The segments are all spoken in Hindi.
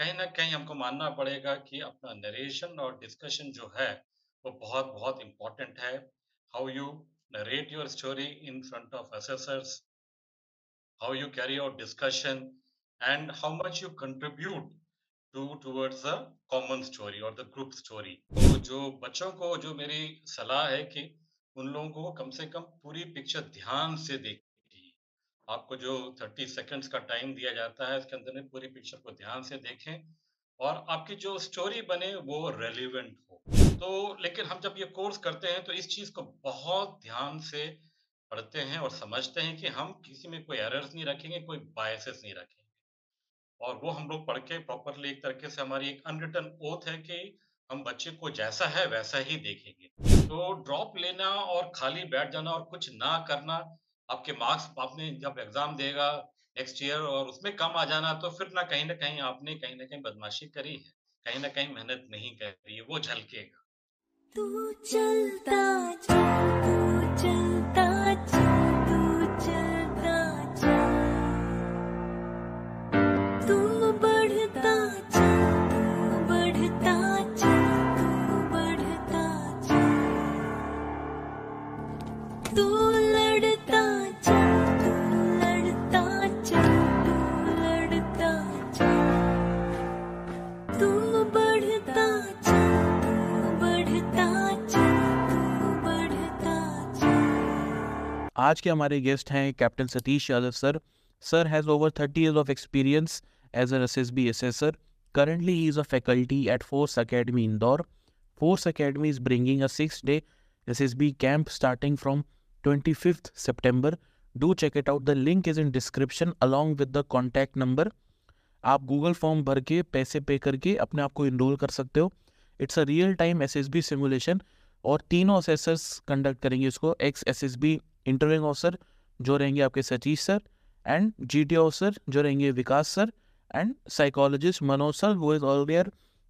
कहीं ना कहीं हमको मानना पड़ेगा कि अपना नरेशन और डिस्कशन जो है, वो बहुत-बहुत इम्पोर्टेंट है। How you narrate your story in front of assessors, how you carry out discussion and how much you contribute to towards the common story और द ग्रुप स्टोरी। तो जो बच्चों को जो मेरी सलाह है कि उन लोगों को कम से कम पूरी पिक्चर ध्यान से चाहिए। आपको जो 30 सेकंड्स का टाइम दिया जाता है, इसके अंदर में पूरी पिक्चर को ध्यान से देखें और आपकी जो स्टोरी बने वो रेलिवेंट हो। तो लेकिन हम जब ये कोर्स करते हैं तो इस चीज़ को बहुत ध्यान से पढ़ते हैं और समझते हैं कि हम किसी में कोई एरर्स नहीं रखेंगे, कोई बायसेस नहीं रखेंगे। और वो हम लोग पढ़ के प्रॉपरली एक तरीके से हमारी एक अनरिटन ओथ है कि हम बच्चे को जैसा है वैसा ही देखेंगे। तो ड्रॉप लेना और खाली बैठ जाना और कुछ ना करना, आपके मार्क्स आपने जब एग्ज़ाम देगा नेक्स्ट ईयर और उसमें कम आ जाना तो फिर ना कहीं ना कहीं आपने कहीं ना कहीं बदमाशी करी है, कहीं ना कहीं मेहनत नहीं करी है, वो झलकेगा। तू चलता चल आज के हमारे गेस्ट हैं captain Satish Yadav sir sir has over thirty year of experience as an S S B S assessor currently he is a faculty at Force Academy Indore Force Academy is bringing a six day S S B camp starting from twenty fifth September do check it out the link is in description along with the contact number आप गूगल फॉर्म भर के पैसे पे करके अपने आप को इनरोल कर सकते हो. It's a real time S S B simulation और तीनों असेसर्स कंडक्ट करेंगे इसको. Ex S S B interviewing officer जो रहेंगे आपके Satish sir and G T officer जो रहेंगे Vikas sir and psychologist Manoj sir वो is earlier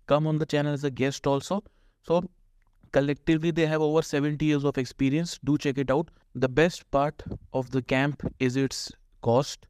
come on the channel as a guest also. So, collectively they have over 70 years of experience. Do check it out. The best part of the camp is its cost.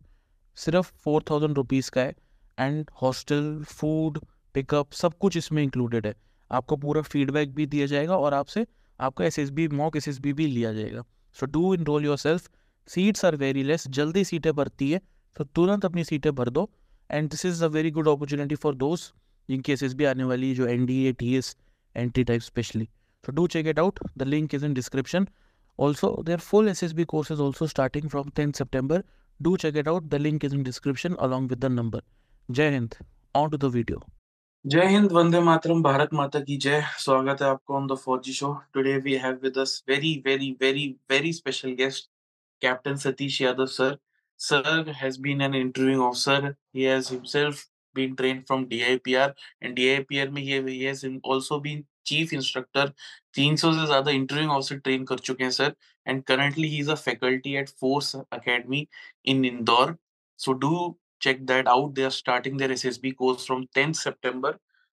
सिर्फ़ फोर थाउज़ेंड रुपीज़ का है एंड हॉस्टल फ़ूड पिकअप सब कुछ इसमें इंक्लूडेड है। आपको पूरा फीडबैक भी दिया जाएगा और आपसे, आपका S S B mock S S B भी लिया जाएगा। So do enrol yourself seats are very less जल्दी सीटें भरती है तो तुरंत अपनी सीटें भर दो and this is a very good opportunity for दोस्त दोज एस एस बी आने वाली है जो N D A T S entry type specially so do check it out the link is in description also there are full S S B course is also starting from tenth September do check it out the link is in description along with the number Jai Hind on to the video Jai Hind, Vande Mataram, Bharat माता की जय। स्वागत है आपको on the Fauji show today we have with us very very very very special guest captain Satish Yadav sir sir has been an interviewing officer he has himself been trained from DIPR and DIPR में he he has also been chief instructor 300 से ज़्यादा इंटरव्यूइंग ऑफिसर ट्रेन कर चुके हैं sir and currently he is a faculty at Force Academy in Indore so do check that out they are starting their ssb course from 10th september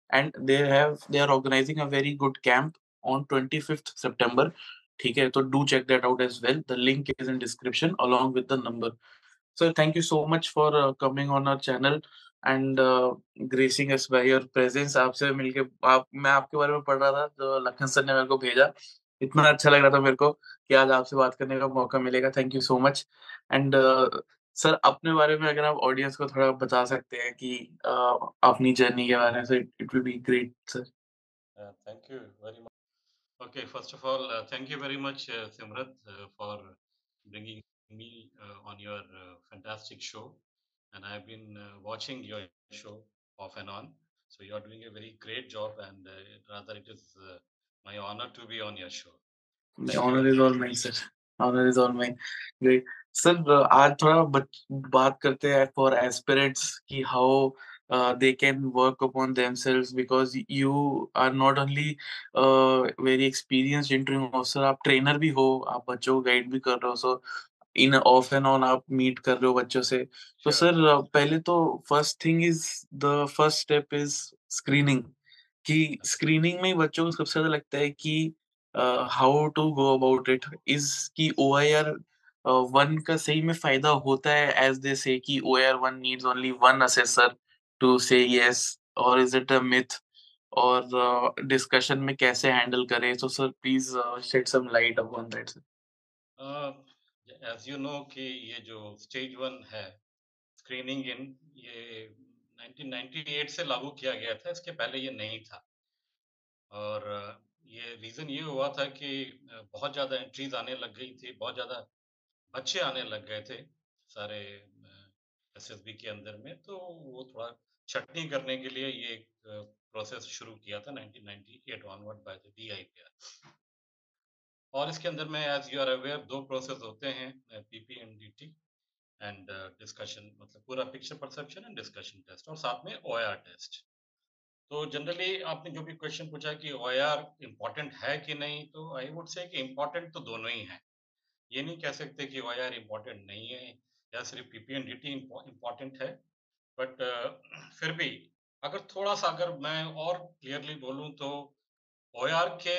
and they have they are organizing a very good camp on 25th september ठीक है तो do check that out as well the link is in description along with the number so thank you so much for uh, coming on our channel and uh, gracing us by your presence आपसे मिलके आप मैं आपके बारे में पढ़ रहा था जो लखन सर ने मेरे को भेजा इतना अच्छा लग रहा था मेरे को कि आज आपसे बात करने का मौका मिलेगा thank you so much and sir अपने बारे में अगर आप ऑडियंस को थोड़ा बता सकते हैं कि अपनी जर्नी के बारे में it will be great sir. Thank you very much okay first of all thank you very much Simrat for bringing me on your fantastic show and I have been watching your show off and on so you are doing a very great job and rather it is my honour to be on your show honour is all mine sir honour is all mine great sir आज थोड़ा बच, बात करते हैं फॉर एस्पिरेंट्स कि how they can work upon themselves because you are not only very experienced interview officer आप ट्रेनर भी हो आप बच्चों को गाइड भी कर रहे हो so in off and on आप मीट कर रहे हो बच्चों से तो. सर पहले तो first thing is the first step is screening कि स्क्रीनिंग में ही बच्चों को सबसे ज़्यादा लगता है कि how to go about it is कि ओ आई आर वन का सही में फ़ायदा होता है एज दे से कि O R one needs only one assessor to say yes और इज़ इट अ मिथ और डिस्कशन में कैसे हैंडल करें? So sir please shed some light upon that sir as you know कि ये जो स्टेज वन है स्क्रीनिंग इन ये 1998 से लागू किया गया था, इसके पहले ये नहीं था। और ये रीज़न ये हुआ था कि बहुत ज़्यादा एंट्रीज आने लग गई थी, बहुत ज़्यादा बच्चे आने लग गए थे सारे एसएसबी के अंदर में तो वो थोड़ा छटनी करने के लिए ये एक प्रोसेस शुरू किया था 1998 ऑनवर्ड बाय द डीआईपीआर और इसके अंदर में एज यू आर अवेयर दो प्रोसेस होते हैं PP and DT and discussion मतलब पूरा picture perception and discussion test और साथ में ओआर टेस्ट तो जनरली आपने जो भी क्वेश्चन पूछा कि ओआर इम्पोर्टेंट है कि नहीं तो आई वुड से कि इम्पोर्टेंट तो दोनों ही हैं। ये नहीं कह सकते कि ओआर इम्पोर्टेंट नहीं है, या सिर्फ़ पीपी एंड डीटी इम्पोर्टेंट है। बट फिर भी अगर थोड़ा सा अगर मैं और क्लियरली बोलूँ तो ओआर के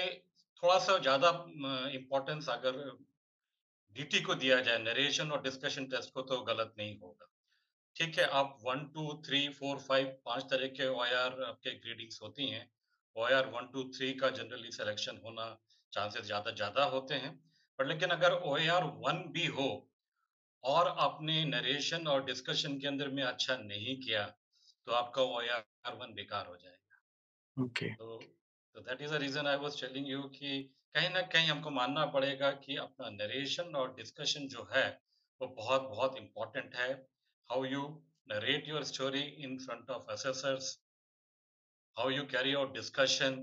थोड़ा सा ज़्यादा इम्पोर्टेंस अगर डीटी को दिया जाए नरेशन और डिस्कशन टेस्ट को तो गलत नहीं होगा। ठीक है, आप one two three four five पाँच तरह के ओ आपके ग्रेडिंग्स होती हैं। O R one two three का जनरली सिलेक्शन होना चांसेस ज़्यादा ज़्यादा होते हैं। पर लेकिन अगर ओ आर वन भी हो और आपने नरेशन और डिस्कशन के अंदर में अच्छा नहीं किया तो आपका ओ आर वन बेकार हो जाएगा okay. तो तो that is a reason I was telling you कि कहीं ना कहीं हमको मानना पड़ेगा कि अपना नरेशन और डिस्कशन जो है वो बहुत बहुत इम्पोर्टेंट है how you narrate your story in front of assessors how you carry out discussion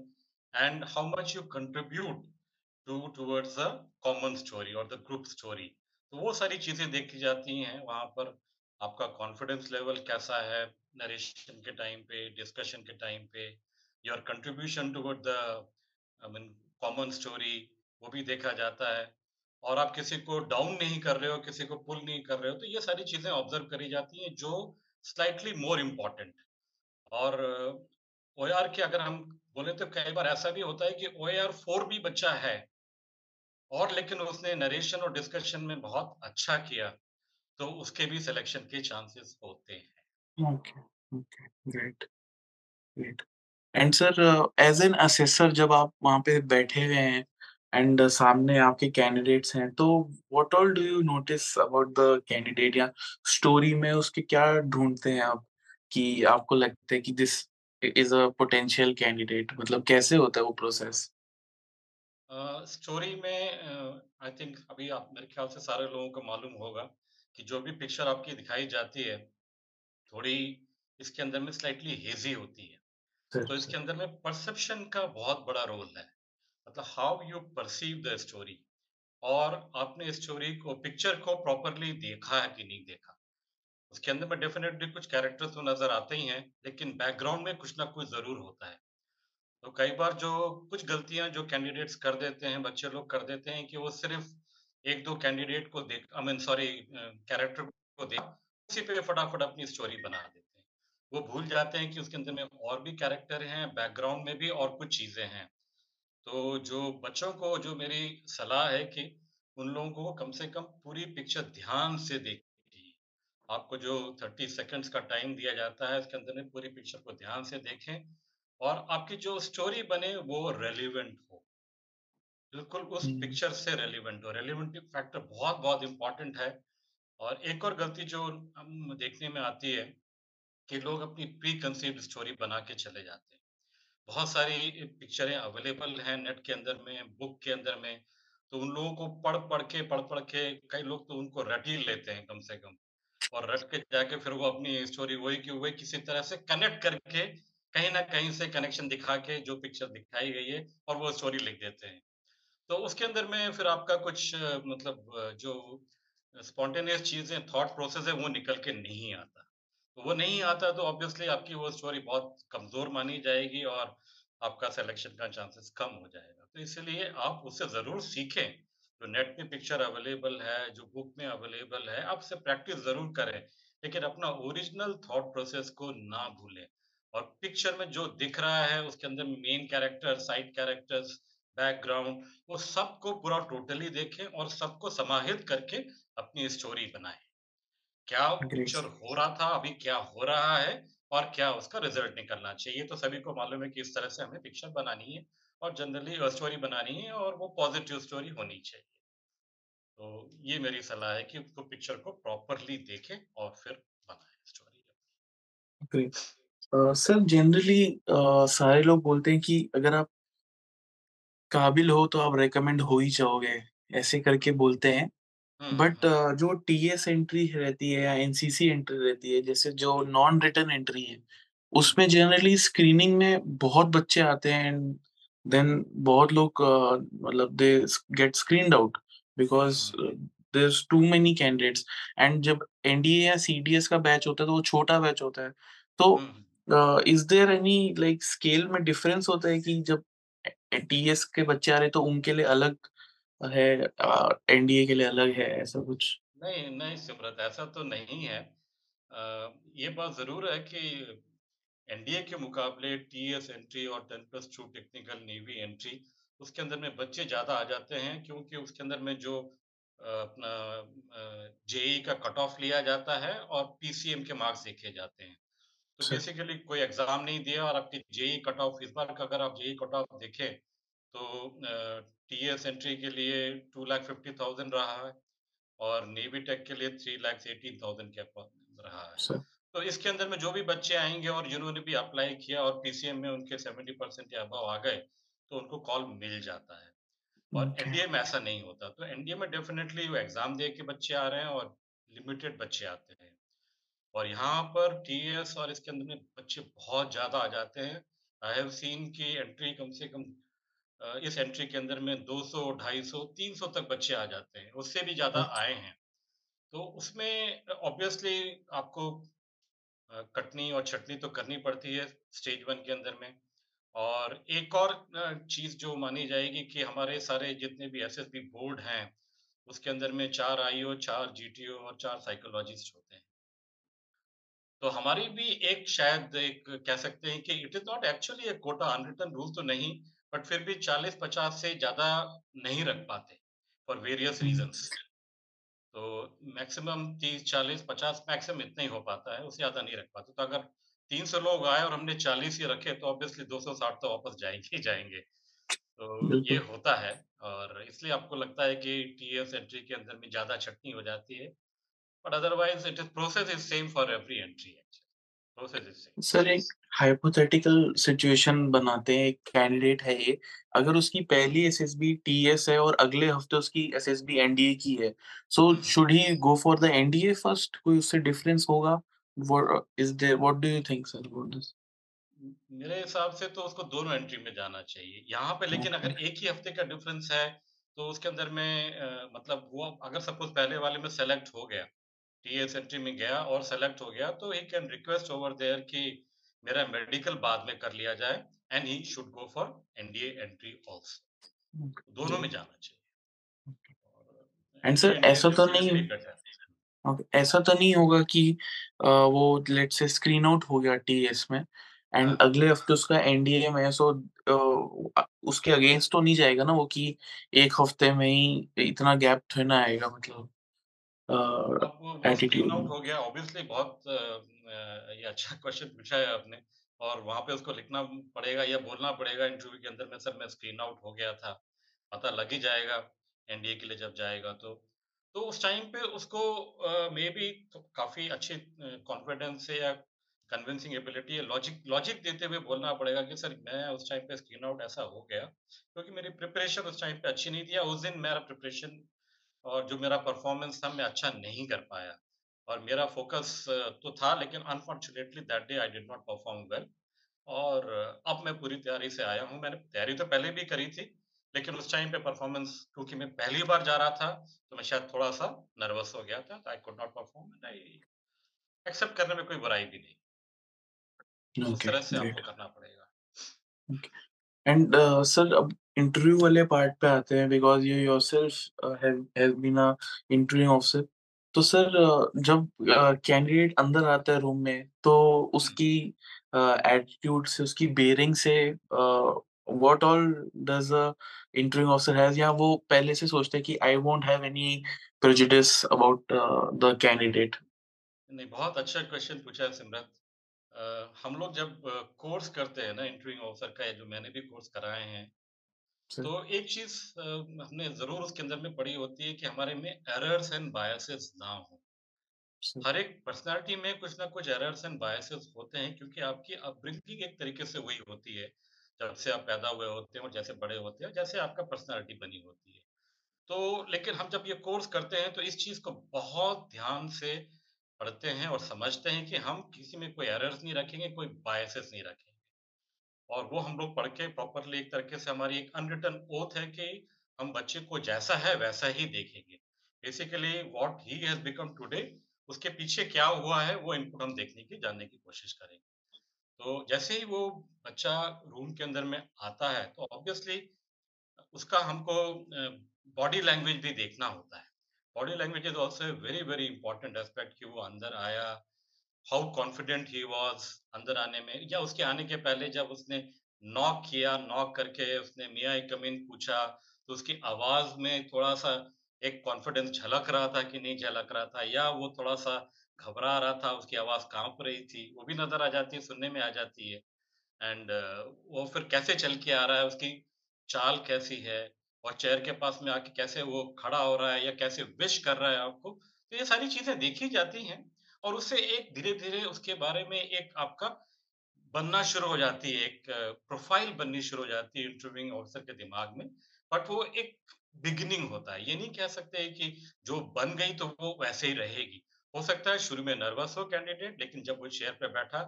and how much you contribute to towards the common story और द ग्रुप स्टोरी तो वो सारी चीज़ें देखी जाती हैं, वहाँ पर आपका कॉन्फिडेंस लेवल कैसा है नरेशन के टाइम पे डिस्कशन के टाइम पे your contribution toward the I mean common story वो भी देखा जाता है। और आप किसी को डाउन नहीं कर रहे हो, किसी को पुल नहीं कर रहे हो तो ये सारी चीज़ें ऑब्ज़र्व करी जाती हैं, जो स्लाइटली मोर इम्पोर्टेंट और, ओ के अगर हम बोले तो कई बार ऐसा भी होता है कि ओ आर फोर भी बच्चा है और लेकिन उसने नरेशन और डिस्कशन में बहुत अच्छा किया तो उसके भी सिलेक्शन के चांसेस होते हैं। Great great and sir as an assessor जब आप वहाँ पे बैठे हुए हैं एंड uh, सामने आपके कैंडिडेट्स हैं तो what all do you notice about the candidate या स्टोरी में उसके क्या ढूंढते हैं आप कि आपको लगता है कि this is a potential candidate मतलब कैसे होता है वो प्रोसेस स्टोरी uh, में आई uh, थिंक अभी आप मेरे ख्याल से सारे लोगों को मालूम होगा कि जो भी पिक्चर आपकी दिखाई जाती है थोड़ी इसके अंदर में स्लाइटली हेजी होती है। तो इसके अंदर में परसेप्शन का बहुत बड़ा रोल है। मतलब how you perceive the story और आपने स्टोरी को पिक्चर को प्रॉपरली देखा है कि नहीं देखा। उसके अंदर में डेफिनेटली कुछ कैरेक्टर्स तो नज़र आते ही हैं लेकिन बैकग्राउंड में कुछ ना कुछ ज़रूर होता है। तो कई बार जो कुछ गलतियाँ जो कैंडिडेट्स कर देते हैं, बच्चे लोग कर देते हैं कि वो सिर्फ़ एक दो कैंडिडेट को देख आई मीन सॉरी कैरेक्टर को देख, उसी पे फटाफट अपनी स्टोरी बना देते हैं। वो भूल जाते हैं कि उसके अंदर में और भी कैरेक्टर हैं बैकग्राउंड में भी और कुछ चीज़ें हैं। तो जो बच्चों को, जो मेरी सलाह है कि उन लोगों को कम से कम पूरी पिक्चर ध्यान से देखिए। आपको जो थर्टी सेकेंड्स का टाइम दिया जाता है, उसके अंदर में पूरी पिक्चर को ध्यान से देखें। और आपकी जो स्टोरी बने वो रेलिवेंट हो। बिल्कुल उस पिक्चर से रेलिवेंट हो। रेलिवेंट फैक्टर बहुत बहुत इंपॉर्टेंट है। और एक और गलती जो हम देखने में आती है कि लोग अपनी प्री कंसीव्ड स्टोरी बना के चले जाते हैं। बहुत सारी पिक्चरें अवेलेबल हैं नेट के अंदर में बुक के अंदर में। तो उन लोगों को पढ़ पढ़ के पढ़ पढ़ के कई लोग तो उनको रट ही लेते हैं कम से कम। और रट के जाके फिर वो अपनी स्टोरी वही की वही किसी तरह से कनेक्ट करके कहीं ना कहीं से कनेक्शन दिखा के जो पिक्चर दिखाई गई है और वो स्टोरी लिख देते हैं। तो उसके अंदर में फिर आपका कुछ मतलब जो स्पॉन्टेनियस चीज़ें थॉट प्रोसेस है, वो निकल के नहीं आता। तो वो नहीं आता तो ऑब्वियसली आपकी वो स्टोरी बहुत कमज़ोर मानी जाएगी और आपका सिलेक्शन का चांसेस कम हो जाएगा। तो इसलिए आप उससे ज़रूर सीखें। जो नेट पे पिक्चर अवेलेबल है, जो बुक में अवेलेबल है, आप से प्रैक्टिस ज़रूर करें। लेकिन अपना ओरिजिनल थॉट प्रोसेस को ना भूलें। और पिक्चर में जो दिख रहा है उसके अंदर main character side characters background वो सबको पूरा टोटली देखें और सबको समाहित करके अपनी स्टोरी बनाएँ। क्या पिक्चर हो रहा था अभी क्या हो रहा है और क्या उसका रिज़ल्ट निकलना चाहिए? तो सभी को मालूम है कि इस तरह से हमें पिक्चर बनानी है और जनरली स्टोरी बनानी है और वो पॉजिटिव स्टोरी होनी चाहिए। तो ये मेरी सलाह है कि उसको पिक्चर को प्रॉपरली देखें और फिर बनाएँ स्टोरी सर जनरली सारे लोग बोलते हैं कि अगर आप काबिल हो तो आप रेकमेंड हो ही जाओगे ऐसे करके बोलते हैं। हम्म बट हम्म, जो टीएस एंट्री रहती है या एनसीसी एंट्री रहती है जैसे जो नॉन रिटर्न एंट्री है उसमें जनरली स्क्रीनिंग में बहुत बच्चे आते हैं एंड देन बहुत लोग अ, मतलब they get screened out because hmm, there too many candidates and जब एनडीए या सीडीएस का बैच होता है तो वो छोटा बैच होता है। तो हम्म। Is there any like scale में डिफरेंस होता है कि जब टीएस के बच्चे आ रहे तो उनके लिए अलग है एनडीए के लिए अलग है ऐसा कुछ? नहीं नहीं सिमरत ऐसा तो नहीं है। अ, ये बात ज़रूर है कि एनडीए के मुकाबले टीएस एंट्री और 10 plus two technical navy entry उसके अंदर में बच्चे ज़्यादा आ जाते हैं क्योंकि उसके अंदर में जो अपना जेई का कट ऑफ़ लिया जाता है और पीसीएम के मार्क्स देखे जाते हैं। तो बेसिकली कोई एग्ज़ाम नहीं दिया और आपकी जेई कट ऑफ़ इस बार का अगर आप जेई कट ऑफ़ देखें तो टी एस एंट्री के लिए टू लाख फिफ्टी थाउज़ेंड रहा है और नेवी टेक के लिए थ्री लैक्स एटीन थाउज़ेंड के रहा है। तो इसके अंदर में जो भी बच्चे आएँगे और जिन्होंने भी अप्लाई किया और पीसीएम में उनके सेवेंटी परसेंट या अबव आ गए तो उनको कॉल मिल जाता है। और एनडीए में ऐसा नहीं होता। तो एनडीए में डेफिनेटली वो एग्ज़ाम दे के बच्चे आ रहे हैं और लिमिटेड बच्चे आते हैं। और यहाँ पर टीएस और इसके अंदर में बच्चे बहुत ज़्यादा आ जाते हैं। आई हैव सीन की एंट्री कम से कम इस एंट्री के अंदर में 200, 250, 300 तक बच्चे आ जाते हैं। उससे भी ज़्यादा आए हैं। तो उसमें ऑब्वियसली आपको कटनी और छटनी तो करनी पड़ती है स्टेज वन के अंदर में। और एक और चीज़ जो मानी जाएगी कि हमारे सारे जितने भी एसएसबी बोर्ड हैं उसके अंदर में चार आईओ, चार जीटीओ और चार साइकोलॉजिस्ट होते हैं। तो हमारी भी एक शायद एक कह सकते हैं कि इट इज़ नॉट एक्चुअली एक कोटा अनरिटन रूल तो नहीं, बट फिर भी 40-50 से ज़्यादा नहीं रख पाते फॉर वेरियस रीज़न्स। तो मैक्सिमम 30, 40, 50 मैक्सिमम इतना ही हो पाता है, उससे ज़्यादा नहीं रख पाते। तो अगर 300 लोग आए और हमने 40 ही रखे तो ऑब्वियसली 260 तो वापस जाएँगे ही जाएँगे तो ये होता है और इसलिए आपको लगता है कि टीएस एंट्री के अंदर में ज़्यादा छटनी हो जाती है, is process is same for every entry actually, process is same. Sir एक हाइपोथेटिकल सिचुएशन बनाते हैं एक कैंडिडेट है ये अगर उसकी पहली एसएसबी टीएस है और अगले हफ़्ते उसकी एसएसबी एनडीए की है so. Should he go for the NDA first कोई उससे डिफरेंस होगा is there what do you think sir about this म मेरे हिसाब से तो उसको दोनों एंट्री में जाना चाहिए। यहाँ पे लेकिन अगर एक ही हफ़्ते का डिफरेंस है, तो उसके अंदर में अ, मतलब वो अगर सपोज़ पहले वाले में सेलेक्ट हो गया, टीएस एंट्री में गया और सेलेक्ट हो गया, तो he can request over there कि मेरा मेडिकल बाद में कर लिया जाए and he should go for NDA entry also. दोनों में जाना चाहिए एंड सर ऐसा तो नहीं ओके, ऐसा तो नहीं होगा कि वो लेट्स से स्क्रीन आउट हो गया टीएस में एंड हाँ। अगले हफ़्ते उसका एनडीए में सो उसके अगेंस्ट तो नहीं जाएगा ना वो कि एक हफ़्ते में ही इतना गैप थोड़ी ना आएगा मतलब एटीट्यूड आउट हो गया ऑब्वियसली बहुत ये अच्छा क्वेश्चन पूछा है आपने और वहाँ पे उसको लिखना पड़ेगा या बोलना पड़ेगा इंटरव्यू के अंदर में सर मैं स्क्रीन आउट हो गया था। पता लग ही जाएगा एनडीए के लिए जब जाएगा तो। तो उस टाइम पे उसको अ, मेबी तो काफ़ी अच्छी कॉन्फिडेंस से या कन्विंसिंग एबिलिटी या लॉजिक लॉजिक देते हुए बोलना पड़ेगा कि सर मैं उस टाइम पे स्क्रीन आउट ऐसा हो गया क्योंकि मेरी प्रिपरेशन उस टाइम पे अच्छी नहीं थी उस दिन मेरा प्रिपरेशन और जो मेरा परफ़ॉर्मेंस था मैं अच्छा नहीं कर पाया और मेरा फ़ोकस तो था लेकिन unfortunately that day I did not perform well और अब मैं पूरी तैयारी से आया हूँ। मैंने तैयारी तो पहले भी करी थी, लेकिन उस टाइम पे परफ़ॉर्मेंस क्योंकि मैं पहली बार जा रहा था, तो मैं शायद थोड़ा-सा नर्वस हो गया था। I could not perform and I accept करने में कोई बुराई भी नहीं। तो उस ओके तरह से आपको करना पड़ेगा। एंड सर अब इंटरव्यू वाले पार्ट पे आते हैं because you yourself have have been interview officer तो सर जब कैंडिडेट अंदर आता है रूम में तो उसकी एटीट्यूड से उसकी बेयरिंग से what all does interview officer has या वो पहले से सोचते हैं कि I won't have any prejudice about the candidate नहीं, बहुत अच्छा क्वेश्चन पूछा है सिमरत। अ, हम लोग जब कोर्स करते हैं ना इंटरव्यू ऑफिसर का जो मैंने भी कोर्स कराए हैं। तो एक चीज़ हमने ज़रूर उसके अंदर में पढ़ी होती है कि हमारे में एरर्स एंड बायसेस ना हो। हर एक पर्सनैलिटी में कुछ ना कुछ एरर्स एंड बायसेस होते हैं क्योंकि आपकी अपब्रिंगिंग एक तरीके से वही होती है, जब से आप पैदा हुए होते हैं और जैसे बड़े होते हैं, जैसे आपका पर्सनैलिटी बनी होती है। तो लेकिन हम जब ये कोर्स करते हैं तो इस चीज़ को बहुत ध्यान से पढ़ते हैं और समझते हैं कि हम किसी में कोई एरर्स नहीं रखेंगे, कोई बायसेस नहीं रखेंगे। और वो हम लोग पढ़ के प्रॉपरली एक तरीके से हमारी एक अनरिटन ओथ है कि हम बच्चे को जैसा है वैसा ही देखेंगे। Basically what he has become today उसके पीछे क्या हुआ है वो इनपुट हम देखने की, जानने की कोशिश करेंगे। तो जैसे ही वो बच्चा रूम के अंदर में आता है तो ऑब्वियसली उसका हमको बॉडी लैंग्वेज भी देखना होता है। Body language is also very, very important aspect कि वो अंदर आया, हाउ कॉन्फिडेंट ही वाज़ अंदर आने में या उसके आने के पहले जब उसने नॉक किया, नॉक करके उसने मे आई कम पूछा, तो उसकी आवाज़ में थोड़ा-सा एक कॉन्फिडेंस झलक रहा था कि नहीं झलक रहा था या वो थोड़ा-सा घबरा रहा था, उसकी आवाज़ काँप रही थी, वो भी नज़र आ जाती है, सुनने में आ जाती है। एंड वो फिर कैसे चल के आ रहा है, उसकी चाल कैसी है और चेयर के पास में आके कैसे वो खड़ा हो रहा है या कैसे विश कर रहा है आपको, तो ये सारी चीज़ें देखी जाती हैं और उससे एक धीरे-धीरे उसके बारे में एक आपका बनना शुरू हो जाती है, एक प्रोफ़ाइल बननी शुरू हो जाती है इंटरव्यूइंग ऑफिसर के दिमाग में। बट वो एक बिगिनिंग होता है, ये नहीं कह सकते हैं कि जो बन गई तो वो वैसे ही रहेगी। हो सकता है शुरू में नर्वस हो कैंडिडेट लेकिन जब वो चेयर पे बैठा,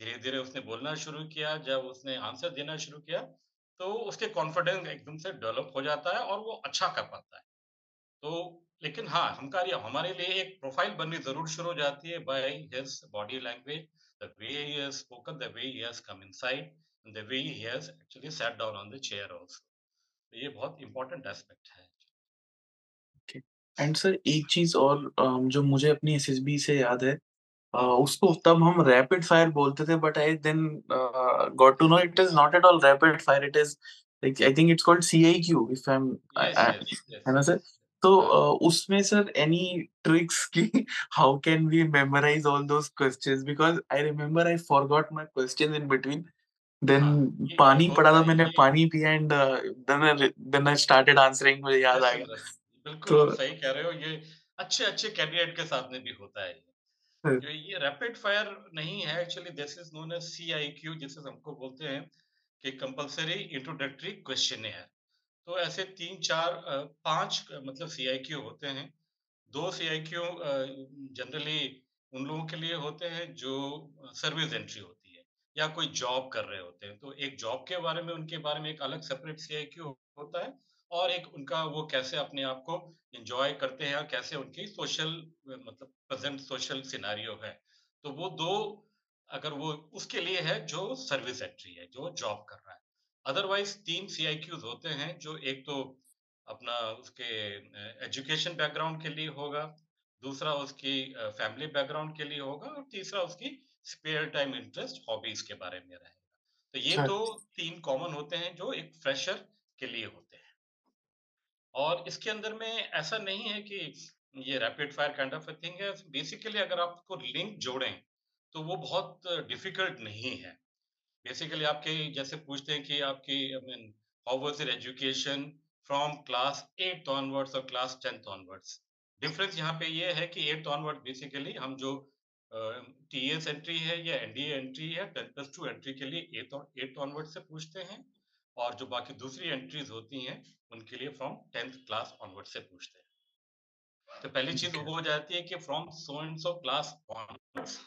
धीरे-धीरे उसने बोलना शुरू किया, जब उसने आंसर देना शुरू किया, तो उसके कॉन्फिडेंस एकदम से डेवलप हो जाता है और वो अच्छा कर पाता है। तो लेकिन हाँ, हम कार्य हमारे लिए एक प्रोफ़ाइल बननी ज़रूर शुरू हो जाती है by his body language, the way he has spoken, the way he has come inside, the way he has actually sat down on the chair also. तो ये बहुत इम्पोर्टेंट एस्पेक्ट है। ओके। एंड सर एक चीज़ और जो मुझे अपनी एसएसबी से याद है उसको तब हम रैपिड फायर बोलते थे but I then got to know it is not at all rapid fire it is like I think it's called CIQ if I am है ना सर? तो हाँ। उसमें सर एनी ट्रिक्स कि how can we memorise all questions because I remember I forgot my question in between then हाँ, पानी पड़ा था मैंने पानी पिया and then I then I started answering मुझे याद आ गया। बिल्कुल तो सही कह रहे हो, ये अच्छे-अच्छे कैंडिडेट के साथ में भी होता है ये। रैपिड फायर नहीं है actually this is known as CIQ जिसे हमको बोलते हैं कि कंपल्सरी इंट्रोडक्टरी क्वेश्चनेयर। तो ऐसे 3-4 अ, 5 मतलब सीआईक्यू होते हैं। 2 सीआईक्यू जनरली उन लोगों के लिए होते हैं जो सर्विस एंट्री होती है या कोई जॉब कर रहे होते हैं। तो एक जॉब के बारे में उनके बारे में एक अलग सेपरेट सीआईक्यू होता है और एक उनका वो कैसे अपने आप को एन्जॉय करते हैं और कैसे उनकी सोशल मतलब प्रेज़ेंट सोशल सिनेरियो है। तो वो दो अगर वो उसके लिए है जो सर्विस एंट्री है, जो जॉब कर रहा है। अदरवाइज़ 3 सीआईक्यूज़ होते हैं जो एक तो अपना उसके एजुकेशन बैकग्राउंड के लिए होगा, दूसरा उसकी फैमिली बैकग्राउंड के लिए होगा और तीसरा उसकी स्पेयर टाइम इंटरेस्ट, हॉबीज़ के बारे में रहेगा। तो ये अच्छा। तो 3 कॉमन होते हैं जो एक फ्रेशर के लिए होते हैं। और इसके अंदर में ऐसा नहीं है कि ये rapid fire kind of thing है। बेसिकली अगर आप उसको लिंक जोड़ें, तो वो बहुत डिफ़िकल्ट नहीं है। बेसिकली आपके जैसे पूछते हैं कि आपकी I mean how was your education from class 8th onwards और क्लास 10th ऑनवर्ड्स। डिफरेंस यहाँ पे ये है कि 8th ऑनवर्ड बेसिकली हम जो अ, टीएस एंट्री है या एनडीए एंट्री है 10+2 एंट्री के लिए 8th और 8th ऑनवर्ड से पूछते हैं और जो बाकी दूसरी एंट्रीज होती हैं, उनके लिए फ्रॉम 10th क्लास ऑनवर्ड से पूछते हैं। तो पहली चीज़ वो हो जाती है कि from so and so class onwards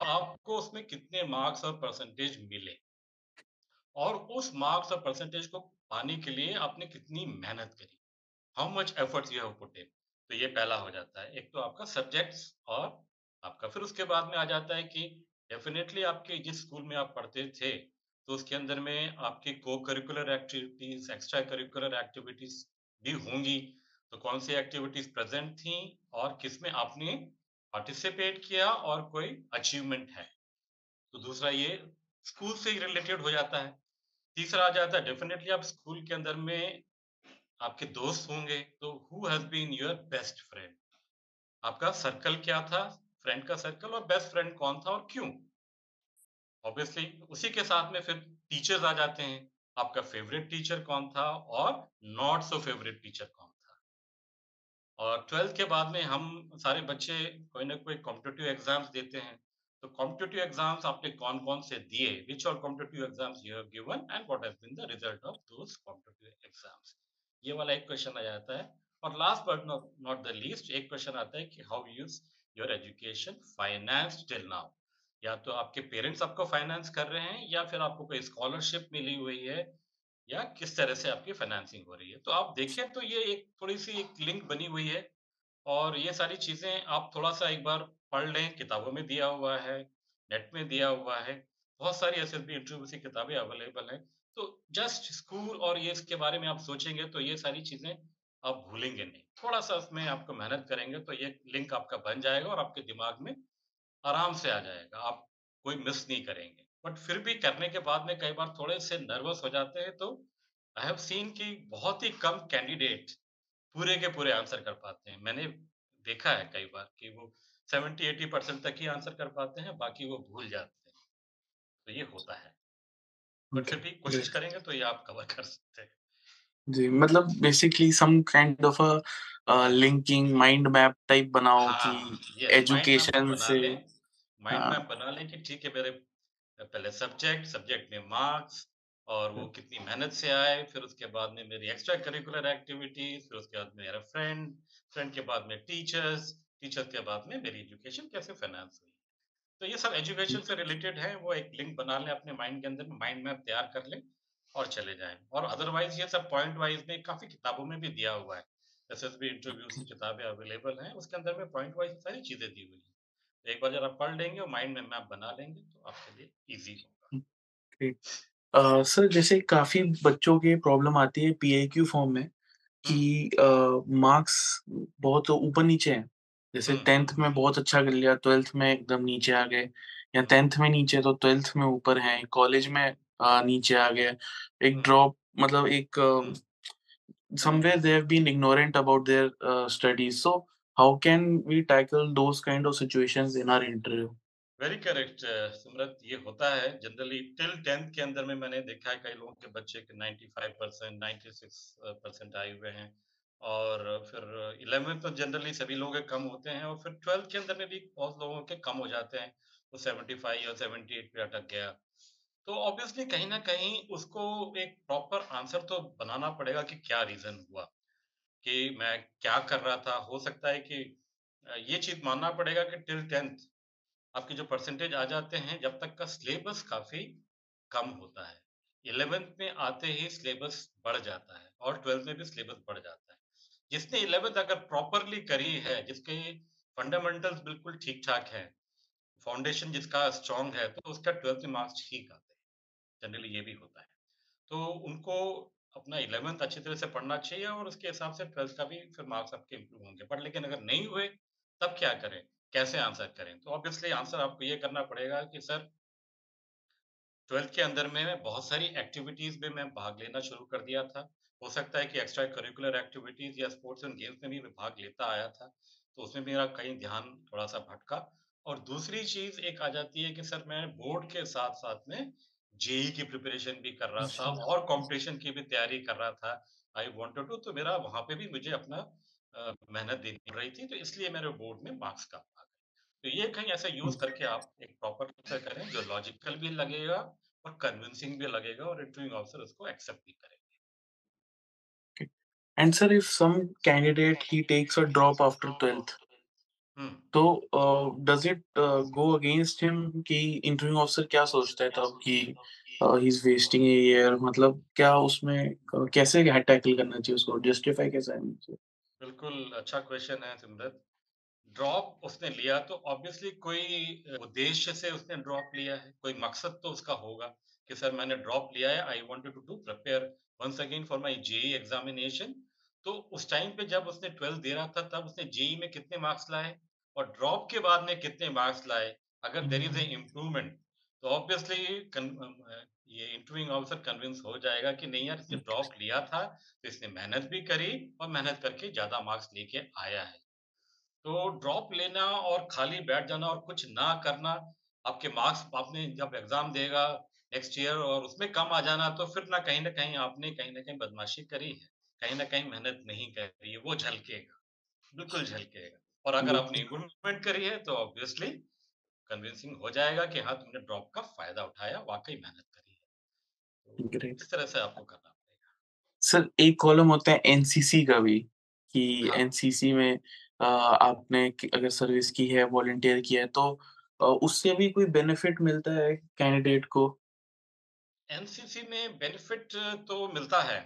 आपको उसमें कितने मार्क्स और परसेंटेज मिले? और उस मार्क्स और परसेंटेज को पाने के लिए आपने कितनी मेहनत करी? How much efforts you have put in तो ये पहला हो जाता है। एक तो आपका सब्जेक्ट्स और आपका फिर उसके बाद में आ जाता है कि डेफिनेटली आपके जिस स्कूल में आप पढ़ते थे तो उसके अंदर में आपके को curricular activities extra curricular activities भी होंगी। तो कौन सी एक्टिविटीज़ प्रेजेंट थी और किसमें आपने पार्टिसिपेट किया और कोई अचीवमेंट है तो दूसरा ये, स्कूल से रिलेटेड हो जाता है तीसरा आ जाता है, डेफिनेटली आप स्कूल के अंदर में आपके दोस्त होंगे तो who has been your best friend आपका सर्कल क्या था फ्रेंड का सर्कल और बेस्ट फ्रेंड कौन था और क्यों? ऑब्वियसली उसी के साथ में फिर टीचर्स आ जाते हैं। आपका फेवरेट टीचर कौन था और नॉट सो फेवरेट टीचर कौन? और 12th के बाद में हम सारे बच्चे कोई ना कोई कॉम्पिटेटिव एग्ज़ाम्स देते हैं। तो कॉम्पिटेटिव एग्ज़ाम्स आपने कौन-कौन से दिए? Which all competitive exams you have given and what has been the result of those competitive exams? ये वाला एक क्वेश्चन आ जाता है और last but not the least एक क्वेश्चन आता है कि how use your education financed till now? या तो आपके पेरेंट्स आपको फाइनेंस कर रहे हैं या फिर आपको कोई स्कॉलरशिप मिली हुई है या किस तरह से आपकी फाइनेंसिंग हो रही है। तो आप देखें तो ये एक थोड़ी-सी एक लिंक बनी हुई है और ये सारी चीज़ें आप थोड़ा-सा एक बार पढ़ लें, किताबों में दिया हुआ है, नेट में दिया हुआ है। बहुत सारी एसएसबी इंटरव्यू की किताबें अवेलेबल हैं। तो जस्ट स्कूल और ये इसके बारे में आप सोचेंगे तो ये सारी चीज़ें आप भूलेंगे नहीं। थोड़ा-सा उसमें आपको मेहनत करेंगे तो ये लिंक आपका बन जाएगा और आपके दिमाग में आराम से आ जाएगा। आप कोई मिस नहीं करेंगे। बट फिर भी करने के बाद में कई बार थोड़े से नर्वस हो जाते हैं तो आई हैव सीन कि बहुत ही कम कैंडिडेट पूरे के पूरे आंसर कर पाते हैं। मैंने देखा है कई बार कि वो 70-80% तक ही आंसर कर पाते हैं, बाकी वो भूल जाते हैं। तो ये होता है। बट फिर भी कोशिश करेंगे तो ये आप कवर कर सकते हैं। जी, मतलब basically some kind of uh linking mind map type बनाओ कि हाँ, एजुकेशन बना से माइंड हाँ, मैप बना लें कि ठीक है मेरे पहले सब्जेक्ट, सब्जेक्ट में मार्क्स और वो कितनी मेहनत से आए, फिर उसके बाद में मेरी एक्स्ट्रा करिकुलर एक्टिविटीज़, फिर उसके बाद मेरा फ्रेंड, फ्रेंड के बाद में टीचर्स, टीचर्स के बाद में मेरी एजुकेशन कैसे फाइनेंस हुई। तो ये सब एजुकेशन से रिलेटेड है, वो एक लिंक बना लें अपने माइंड के अंदर में, माइंड मैप तैयार कर लें और चले जाएँ। और अदरवाइज़ ये सब पॉइंट वाइज़ में काफ़ी किताबों में भी दिया हुआ है। एसएसबी इंटरव्यूज़ की किताबें अवेलेबल हैं, उसके अंदर में पॉइंट वाइज़ सारी चीज़ें दी हुई हैं। तो एक बार जब आप पढ़ लेंगे और माइंड में मैप बना लेंगे तो आपके लिए ईज़ी होगा। अ, सर जैसे काफ़ी बच्चों के प्रॉब्लम आती है पीआईक्यू फॉर्म में कि मार्क्स बहुत ऊपर-नीचे हैं। जैसे हुँ, हुँ, 10th में बहुत अच्छा कर लिया, 12th में एकदम नीचे आ गए या 10th में नीचे तो 12th में ऊपर हैं, कॉलेज में अ, नीचे आ गए। एक ड्रॉप मतलब एक हुँ, they have been ignorant about their uh, studies. So how can we tackle those kind of situations in our interview? Very correct Simrat ये होता है जनरली टिल 10th के अंदर में मैंने देखा है कई लोगों के बच्चे के 95% 96% आए हुए हैं और फिर 11th तो जनरली सभी लोगों के कम होते हैं और फिर 12th के अंदर में भी बहुत लोगों के कम हो जाते हैं। वो 75 या 78 पे अटक गया। तो ऑब्वियसली कहीं ना कहीं उसको एक प्रॉपर आंसर तो बनाना पड़ेगा कि क्या रीजन हुआ। कि मैं क्या कर रहा था हो सकता है कि ये चीज़ मानना पड़ेगा कि टिल 10th आपके जो परसेंटेज आ जाते हैं जब तक का सिलेबस काफ़ी कम होता है। 11th में आते ही सिलेबस बढ़ जाता है और 12th में भी सिलेबस बढ़ जाता है। जिसने 11th अगर प्रॉपरली करी है, जिसके फंडामेंटल्स बिल्कुल ठीक-ठाक है फाउंडेशन जिसका स्ट्रॉन्ग है, तो उसका 12th में मार्क्स ठीक आते हैं। जनरली ये भी होता है। तो उनको अपना 11th अच्छी तरह से पढ़ना चाहिए और उसके हिसाब से 12th का भी फिर मार्क्स आपके इम्प्रूव होंगे। बट लेकिन अगर नहीं हुए, तब क्या करें? कैसे आंसर करें? तो ऑब्वियसली आंसर आपको ये करना पड़ेगा कि सर 12th के अंदर में मैं बहुत सारी एक्टिविटीज़ में मैं भाग लेना शुरू कर दिया था। हो सकता है कि एक्स्ट्रा करिकुलर एक्टिविटीज़ या स्पोर्ट्स एंड गेम्स में भी मैं भाग लेता आया था। तो उसमें मेरा कहीं ध्यान थोड़ा-सा भटका और दूसरी चीज़ एक आ जाती है कि सर मैं बोर्ड के साथ-साथ में जेईई की प्रिपरेशन भी कर रहा था और कॉम्पिटिशन की भी तैयारी कर रहा था। आई वांटेड टू तो मेरा वहाँ पे भी मुझे अपना मेहनत देनी पड़ रही थी, तो इसलिए मेरे बोर्ड में मार्क्स कम आ गए। तो ये कहीं ऐसा यूज़ करके आप एक प्रॉपर आंसर करें जो लॉजिकल भी लगेगा और कन्विंसिंग भी लगेगा और इंटरव्यूइंग ऑफिसर उसको एक्सेप्ट भी करेंगे। And sir, if some candidate he takes a drop after 12th, हुँ। तो does it go against him कि इंटरव्यू ऑफिसर क्या सोचता है तब कि he is wasting a year मतलब क्या उसमें अ, कैसे टैकल करना चाहिए उसको जस्टिफाई कैसे करना चाहिए बिल्कुल अच्छा क्वेश्चन है सिमरत। ड्रॉप उसने लिया तो ऑब्वियसली कोई उद्देश्य से उसने ड्रॉप लिया है, कोई मकसद तो उसका होगा कि सर मैंने ड्रॉप लिया है, I wanted to do prepare once again for my JEE examination. तो उस टाइम पे जब उसने 12th दे रहा था तब उसने जेईई में कितने मार्क्स लाए और ड्रॉप के बाद में कितने मार्क्स लाए, अगर देर इज़ अ इम्प्रूवमेंट तो ऑब्वियसली ये इंटरव्यूइंग ऑफिसर कन्विंस हो जाएगा कि नहीं यार इसने ड्रॉप लिया था, तो इसने मेहनत भी करी और मेहनत करके ज़्यादा मार्क्स लेके आया है। तो ड्रॉप लेना और खाली बैठ जाना और कुछ ना करना, आपके मार्क्स आपने जब एग्ज़ाम देगा नेक्स्ट ईयर और उसमें कम आ जाना तो फिर ना कहीं ना कहीं आपने कहीं ना कहीं बदमाशी करी है, कहीं ना कहीं मेहनत नहीं करी है, वो झलकेगा, बिल्कुल झलकेगा। और अगर आपने इम्प्रूवमेंट करी है तो ऑब्वियसली कन्विंसिंग हो जाएगा कि हाँ, तुमने ड्रॉप का फ़ायदा उठाया, वाक़ई मेहनत करी है। तो इस तरह से आपको करना पड़ेगा। सर एक कॉलम होता है एनसीसी का भी, कि हाँ। एनसीसी में अ, आपने अगर सर्विस की है, वॉलंटियर किया है तो उससे भी कोई बेनिफिट मिलता है कैंडिडेट को? एनसीसी में बेनिफिट तो मिलता है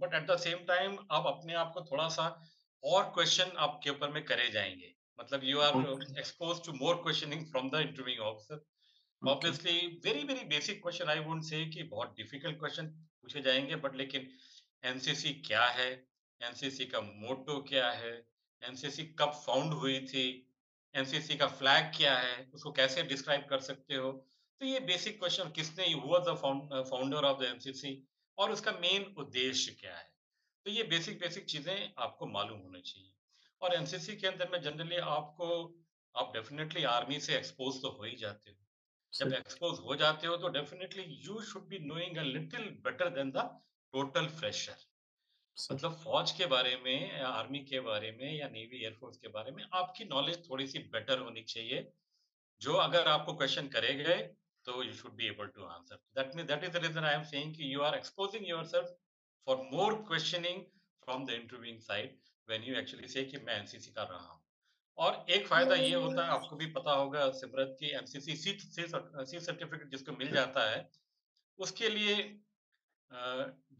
but at the same time आप अपने आप को थोड़ा-सा और क्वेश्चन आपके ऊपर में करे जाएँगे मतलब you are expose to more questioning from the interviewing officer. Obviously very, very basic question I wouldn't say कि बहुत डिफ़िकल्ट क्वेश्चन पूछे जाएँगे बट लेकिन एनसीसी क्या है? एनसीसी का मोटो क्या है? एनसीसी कब फाउंड हुई थी? एनसीसी का फ्लैग क्या है? उसको कैसे डिस्क्राइब कर सकते हो? तो ये बेसिक क्वेश्चन किसने हुआ the founder of the NCC और उसका मेन उद्देश्य क्या है? तो ये बेसिक बेसिक चीज़ें आपको मालूम होनी चाहिए। और एनसीसी के अंदर में जनरली आपको आप डेफिनिटली आर्मी से एक्सपोज़ तो हो ही जाते हो। जब एक्सपोज़ हो जाते हो तो definitely you should be knowing a little better than the total fresher. मतलब फ़ौज के बारे में या आर्मी के बारे में या नेवी एयरफ़ोर्स के बारे में आपकी नॉलेज थोड़ी-सी बेटर होनी चाहिए। जो अगर आपको क्वेश्चन करे गए, तो you should be able to answer. That mean that is the reason I am saying कि you are exposing yourself for more questioning from the interviewing side when you actually say कि मैं एनसीसी कर रहा हूँ। और एक फ़ायदा ये होता है, आपको भी पता होगा सिमरत कि NCC C C cert C certificate जिसको मिल जाता है, उसके लिए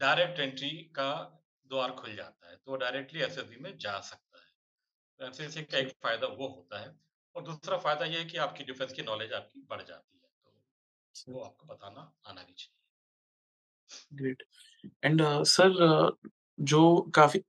डायरेक्ट एंट्री का द्वार खुल जाता है, तो डायरेक्टली एसएसबी में जा सकता है। तो एनसीसी का एक फ़ायदा वो होता है और दूसरा फ़ायदा ये है कि आपकी डिफेंस की नॉलेज आपकी बढ़ जाती है, तो वो आपको बताना आना भी चाहिए। ग्रेट एंड सर जो काफ़ी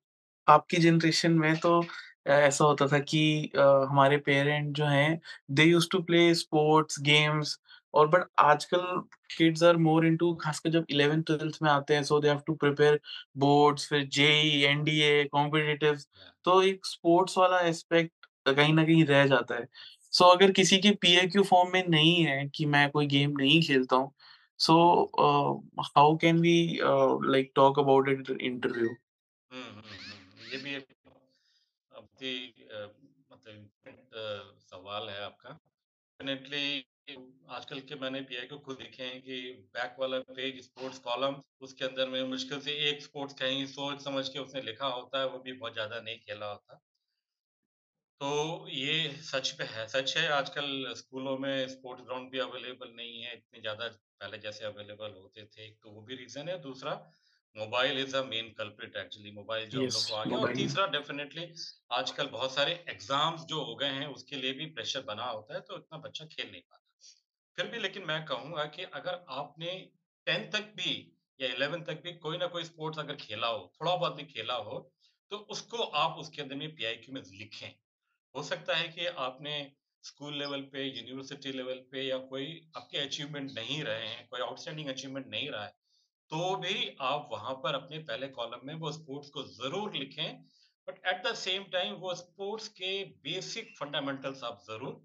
आपकी जनरेशन में तो अ, ऐसा होता था कि अ, हमारे पेरेंट जो हैं they use to play sports, games और बट आजकल किड्स आर मोर इंटू खासकर जब 11th-12th में आते हैं so they have to prepare boards फिर जेईई, एनडीए, कॉम्पिटिटिव्स या तो एक स्पोर्ट्स वाला एस्पेक्ट कहीं ना कहीं रह जाता है। सो अगर किसी की पीएक्यू फॉर्म में नहीं है कि मैं कोई गेम नहीं खेलता हूँ, so uh, how can we uh, like talk about it in interview? हुँ, हुँ, हुँ। ये भी एक बहुत ही अ, मतलब अ, सवाल है आपका। डेफ़िनेटली आजकल के मैंने पीआई को खुद देखे हैं कि बैक वाला पेज स्पोर्ट्स कॉलम उसके अंदर में मुश्किल से एक स्पोर्ट्स कहीं सोच समझ के उसने लिखा होता है, वो भी बहुत ज़्यादा नहीं खेला होता। तो ये सच पे है सच है आजकल स्कूलों में स्पोर्ट्स ग्राउंड भी अवेलेबल नहीं है, इतने ज़्यादा पहले जैसे अवेलेबल होते थे, एक तो वो भी रीज़न है, दूसरा mobile is a main culprit actually mobile जो यस, लोग को आ गया और तीसरा डेफ़िनेटली आजकल बहुत सारे एग्ज़ाम्स जो हो गए हैं, उसके लिए भी प्रेशर बना होता है, तो इतना बच्चा खेल नहीं पाता। फिर भी लेकिन मैं कहूँगा कि अगर आपने 10th तक भी या 11th तक भी कोई ना कोई स्पोर्ट्स अगर खेला हो, थोड़ा बहुत भी खेला हो, तो उसको आप उसके अंदर में पीआईक्यू में लिखें। हो सकता है कि आपने स्कूल लेवल पे, यूनिवर्सिटी लेवल पे या कोई आपके अचीवमेंट नहीं रहे हैं, कोई आउटस्टैंडिंग अचीवमेंट नहीं रहा है, तो भी आप वहाँ पर अपने पहले कॉलम में वो स्पोर्ट्स को ज़रूर लिखें। But at the same time वो स्पोर्ट्स के बेसिक फंडामेंटल्स आप ज़रूर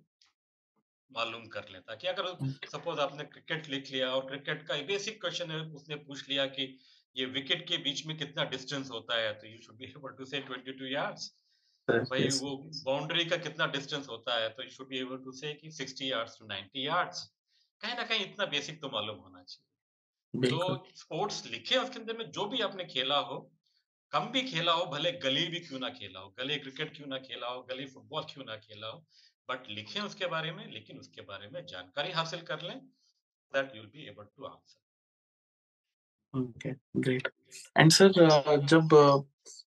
मालूम कर लें, ताकि अगर सपोज़ आपने क्रिकेट लिख लिया और क्रिकेट का बेसिक क्वेश्चन है, उसने पूछ लिया कि ये विकेट के बीच में कितना डिस्टेंस होता है, तो you should be able to say 22 yards. Sir, भाई वो बाउंड्री का कितना डिस्टेंस होता है, तो you should be able to say कि 60 यार्ड्स टू 90 यार्ड्स। कहीं न कहीं इतना बेसिक तो मालूम होना चाहिए। तो स्पोर्ट्स लिखें उसके अंदर में जो भी आपने खेला हो, कम भी खेला हो, भले गली भी क्यों ना खेला हो, गली क्रिकेट क्यों ना खेला हो, गली फुटबॉल क्यों ना खेला हो, बट लिखें उसके बारे में, लेकिन उसके बारे में जानकारी हासिल कर लें, that you will be able to answer. Okay, great and sir जब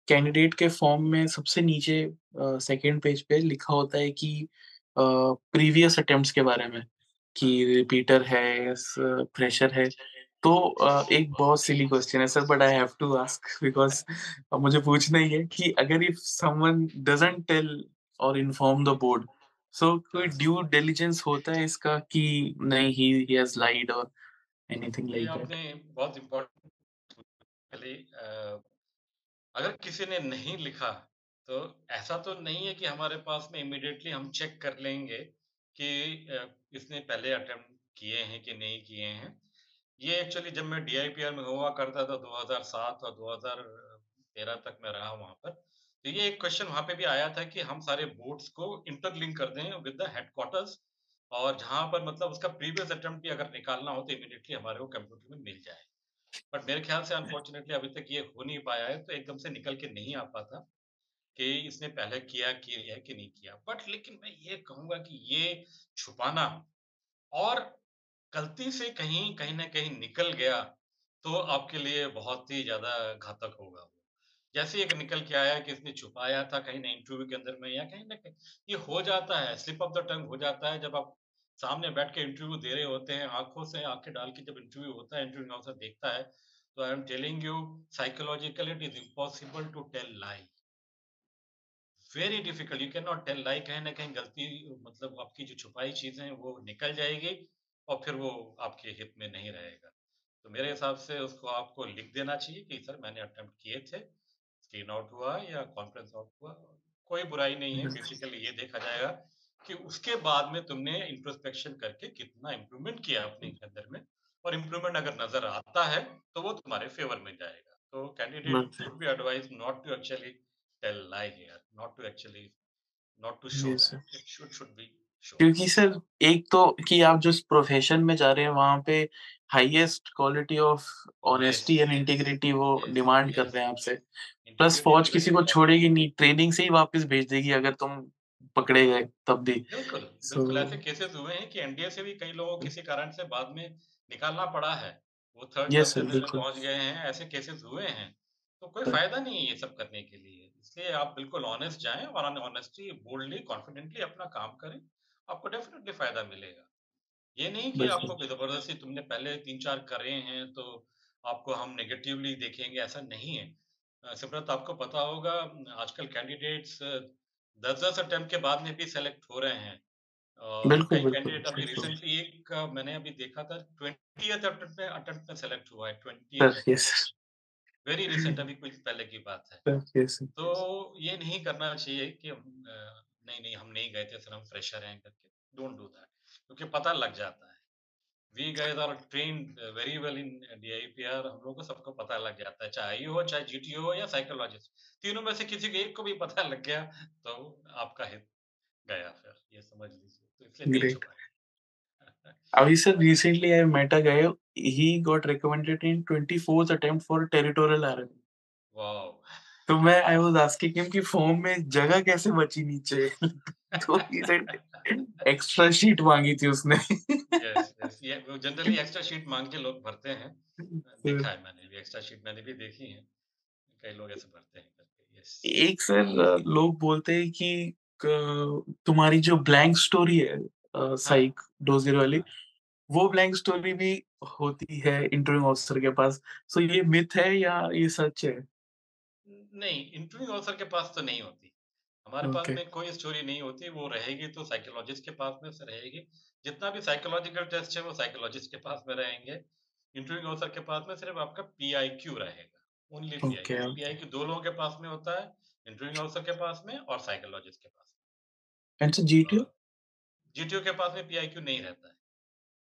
कैंडिडेट के फॉर्म में सबसे नीचे सेकंड पेज पे लिखा होता है कि प्रीवियस अटेम्प्ट्स के बारे में, कि। रिपीटर है, फ्रेशर है, तो अ, एक बहुत सिली क्वेश्चन है sir but I have to ask because मुझे पूछना ही है कि अगर इफ़ समवन डज़न्ट टेल और इन्फॉर्म द बोर्ड, सो कोई ड्यू डिलिजेंस होता है इसका कि नहीं ही ही हैज़ लाइड और एनीथिंग लाइक दैट? आपने बहुत इम्पोर्टेंट पहले अगर किसी ने नहीं लिखा, तो ऐसा तो नहीं है कि हमारे पास में इमीडिएटली हम चेक कर लेंगे कि इसने पहले अटेम्प्ट किए हैं कि नहीं किए हैं। ये एक्चुअली जब मैं डीआईपीआर में हुआ करता था 2007 और 2013 तक मैं रहा वहाँ पर। तो ये एक क्वेश्चन वहाँ पे भी आया था कि हम सारे बोर्ड्स को इंटरलिंक कर दें विद द हेडक्वार्टर्स और जहाँ पर मतलब उसका प्रीवियस अटेम्प्ट भी अगर निकालना हो तो इमीडिएटली हमारे को कंप्यूटर में मिल जाए। बट मेरे ख्याल से अनफॉर्चुनेटली अभी तक ये हो नहीं पाया है, तो एकदम से निकल के नहीं आ पाता कि इसने पहले किया कि है कि नहीं किया। बट लेकिन मैं ये कहूँगा कि ये छुपाना और गलती से कहीं कहीं न कहीं निकल गया, तो आपके लिए बहुत ही ज़्यादा घातक होगा वो। जैसे एक निकल के आया कि इसने छुपाया था कहीं ना इंटरव्यू के अंदर में या कहीं ना कहीं ये हो जाता है, स्लिप ऑफ़ द टंग हो जाता है जब आप सामने बैठ के इंटरव्यू दे रहे होते हैं, आँखों से आँखें डाल के जब इंटरव्यू होता है, इंटरव्यू ऑफिसर देखता है, तो I am telling you psychologically it is impossible to tell lie. Very difficult you can not tell lie कहीं न कहीं गलती मतलब आपकी जो छुपाई चीज़ें हैं वो निकल जाएगी और फिर वो आपके हित में नहीं रहेगा। तो मेरे हिसाब से उसको आपको लिख देना चाहिए कि सर मैंने अटेम्प्ट किए थे, स्क्रीन आउट हुआ या कॉन्फ्रेंस आउट हुआ, कोई बुराई नहीं है बेसिकली ये देखा जाएगा कि उसके बाद में तुमने इंट्रोस्पेक्शन करके कितना इम्प्रूवमेंट किया अपने अंदर में और इम्प्रूवमेंट अगर नज़र आता है, तो वो तुम्हारे फ़ेवर में जाएगा। तो candidate should be advised not to actually tell lie here, not to actually sir. that. It should should be shown. क्योंकि सर एक तो कि आप जिस प्रोफ़ेशन में जा रहे हैं वहाँ पे highest quality of honesty and integrity वो डिमांड कर रहे हैं आपसे। प्लस फ़ौज किसी को छोड़ेगी नहीं, ट्रेनिंग से ही वापस भेज देगी अगर तुम पकड़े गए तब भी। बिल्कुल, बिल्कुल ऐसे केसेस हुए हैं कि एनडीए से भी कई लोगों किसी कारण से बाद में निकालना पड़ा है। वो थर्ड में बिल्कुल। गए हैं, ऐसे केसेस हुए हैं। तो कोई फ़ायदा नहीं है ये सब करने के लिए। इसलिए आप बिल्कुल ऑनेस्ट जाएँ और ऑन ऑनेस्टी बोल्डली, कॉन्फिडेंटली अपना काम करें। आपको डेफिनेटली फ़ायदा मिलेगा। ये नहीं कि आपको ज़बरदस्ती तुमने पहले 3-4 करे हैं तो आपको हम नेगेटिवली देखेंगे, ऐसा नहीं है। सिमरत आपको पता होगा आजकल कैंडिडेट्स 10-10 अटेम्प्ट के बाद में भी सेलेक्ट हो रहे हैं। बिल्कुल, कैंडिडेट अभी रिसेंटली एक मैंने अभी देखा था 20th अटेम्प्ट में अटेम्प्ट में सेलेक्ट हुआ है, 20th sir, attempt yes very recent अभी कुछ पहले की बात है। तो ये नहीं करना चाहिए कि हम नहीं, नहीं हम नहीं गए थे सर हम फ्रेशर हैं करके, डोंट डू दैट क्योंकि पता लग जाता है। We guys are trained very well in DIPR हम लोगों को सबको पता लग जाता है, चाहे आईओ हो, चाहे जीटीओ हो या साइकोलॉजिस्ट। तीनों में से किसी को एक को भी पता लग गया तो आपका हित गया फिर, ये समझ लीजिए। तो इसलिए ग्रेट। अभी sir recently I met a guy, he got recommended in 24th attempt for territorial army. Wow! तो मैं आई वाज़ आस्किंग हिम कि फॉर्म में जगह कैसे बची नीचे? तो ही सेड एक्स्ट्रा शीट मांगी थी उसने। यस, यस, ये जनरली एक्स्ट्रा शीट माँग के लोग भरते हैं। देखा है मैंने भी एक्स्ट्रा शीट मैंने भी देखी है। कई लोग ऐसे भरते हैं यस। एक सर लोग बोलते हैं कि तुम्हारी जो ब्लैंक स्टोरी है हाँ, साइक डोज़र वाली, हाँ। वो ब्लैंक स्टोरी भी होती है इंटरव्यू ऑफिसर के पास। सो ये मिथ है या ये सच है? नहीं, इंटरव्यू ऑफिसर के पास तो नहीं होती। हमारे पास में कोई स्टोरी नहीं होती, वो रहेगी तो साइकोलॉजिस्ट के पास में से रहेगी। जितना भी साइकोलॉजिकल टेस्ट है वो साइकोलॉजिस्ट के पास में रहेंगे। इंटरव्यू ऑफिसर के पास में सिर्फ़ आपका पीआईक्यू रहेगा, only okay, PIQ. Okay. PIQ 2 लोगों के पास में होता है, इंटरव्यू ऑफिसर के पास में और साइकोलॉजिस्ट के पास एंड सर में। जीटीओ? जीटीओ के पास में पीआईक्यू नहीं रहता है।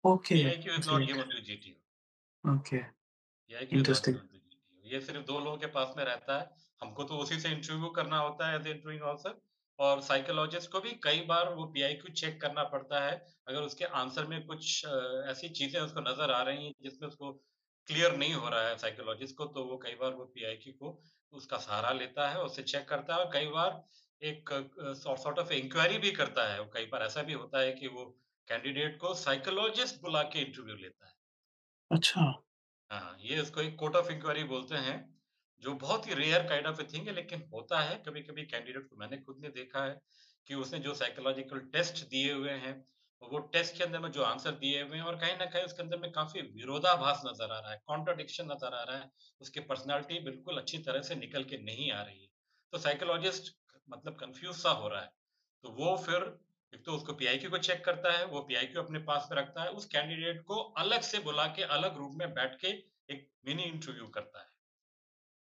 Okay, PIQ is not given to GTO. Okay, PIQ interesting. Given to GTO. ये सिर्फ़ 2 लोगों के पास में रहता है। हमको तो उसी से इंटरव्यू करना होता है एज़ इंटरव्यूइंग ऑफिसर और साइकोलॉजिस्ट को भी कई बार वो पीआईक्यू चेक करना पड़ता है। अगर उसके आंसर में कुछ ऐसी चीज़ें उसको नज़र आ रही हैं जिसमें उसको क्लियर नहीं हो रहा है साइकोलॉजिस्ट को, तो वो कई बार वो पीआईक्यू को उसका सहारा लेता है, उसे चेक करता है और कई बार एक सॉर्ट ऑफ़ इंक्वायरी भी करता है। कई बार ऐसा भी होता है कि वो कैंडिडेट को साइकोलॉजिस्ट बुला के इंटरव्यू लेता है। अच्छा, हाँ, ये उसको एक कोर्ट ऑफ़ इंक्वायरी बोलते हैं, जो बहुत ही rare kind of a thing है लेकिन होता है कभी-कभी कैंडिडेट को मैंने खुद ने देखा है कि उसने जो साइकोलॉजिकल टेस्ट दिए हुए हैं, वो टेस्ट के अंदर में जो आंसर दिए हुए हैं और कहीं ना कहीं उसके अंदर में काफ़ी विरोधाभास नज़र आ रहा है, कॉन्ट्रडिक्शन नज़र आ रहा है, उसकी पर्सनैलिटी बिल्कुल अच्छी तरह से निकल के नहीं आ रही है। तो साइकोलॉजिस्ट मतलब कंफ्यूज सा हो रहा है, तो वो फिर एक तो उसको पीआईक्यू को चेक करता है, वो पीआईक्यू अपने पास में रखता है, उस कैंडिडेट को अलग से बुला के अलग रूप में बैठ के एक मिनी इंटरव्यू करता है।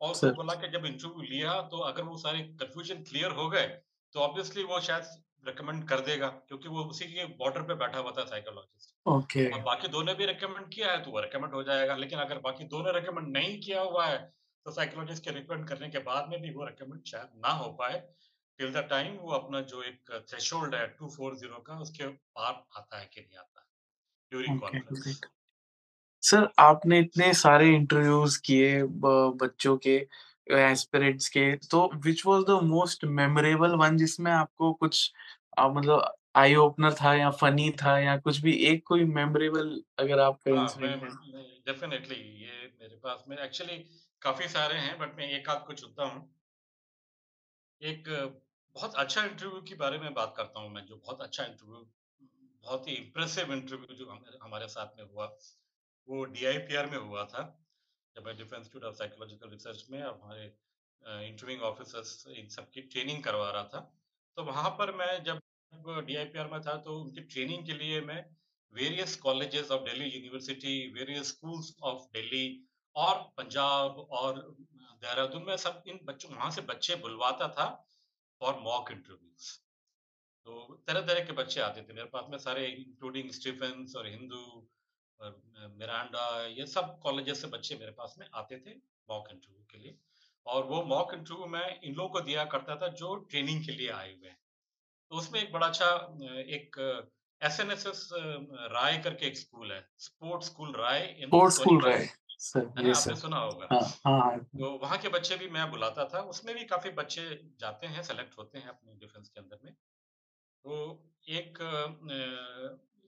और सर। बुला के जब इंटरव्यू लिया तो अगर वो सारे कंफ्यूजन क्लियर हो गए तो ऑब्वियसली वो शायद रिकमेंड कर देगा क्योंकि वो उसी के बॉर्डर पे बैठा हुआ था साइकोलॉजिस्ट ओके। और बाकी दो ने भी रिकमेंड किया है तो वो रिकमेंड हो जाएगा लेकिन अगर बाकी दो ने रिकमेंड नहीं किया हुआ है तो साइकोलॉजिस्ट के रिकमेंड करने के बाद में भी वो रिकमेंड शायद ना हो पाए। टिल द टाइम वो अपना जो एक थ्रेशोल्ड है 240 का उसके पार आता है कि नहीं आता ड्यूरिंग कॉन्फ्रेंस सर आपने इतने सारे इंटरव्यूज़ किए ब- बच्चों के एस्पिरेंट्स के तो which was the most memorable one जिसमें आपको कुछ आ, मतलब आई ओपनर था या फनी था या कुछ भी एक कोई मेमोरेबल अगर आपका हाँ मैं इंसिडेंट है? डेफिनेटली ये मेरे पास में एक्चुअली काफ़ी सारे हैं बट मैं एक आध को चुनता हूँ। एक बहुत अच्छा इंटरव्यू के बारे में बात करता हूँ मैं जो बहुत अच्छा इंटरव्यू बहुत ही इम्प्रेसिव इंटरव्यू जो हमारे साथ में हुआ। वो डीआईपीआर में हुआ था, जब मैं defence institute of psychological research में अब हमारे इंटरव्यूइंग ऑफिसर्स इन सब की ट्रेनिंग करवा रहा था। तो वहाँ पर मैं जब डीआईपीआर में था तो उनकी ट्रेनिंग के लिए मैं various colleges of Delhi university various schools of Delhi और पंजाब और देहरादून में सब इन बच्चों, वहाँ से बच्चे बुलवाता था फॉर मॉक इंटरव्यूज़ तो तरह तरह के बच्चे आते थे। मेरे पास में सारे इंक्लूडिंग स्टीफेंस और हिंदू मिरांडा ये सब कॉलेजेस से बच्चे मेरे पास में आते थे मॉक इंटरव्यू के लिए। और वो मॉक इंटरव्यू मैं इन लोगों को दिया करता था जो ट्रेनिंग के लिए आए हुए हैं। तो उसमें एक बड़ा अच्छा एक S N S S Rai करके एक स्कूल है sports school Rai sports school रहे सर आपने सुना होगा। हाँ हाँ हाँ। तो वहाँ के बच्चे भी मैं बुलाता था उसमें भी काफ़ी बच्चे जाते हैं सेलेक्ट होते हैं अपने डिफेंस के अंदर में। तो एक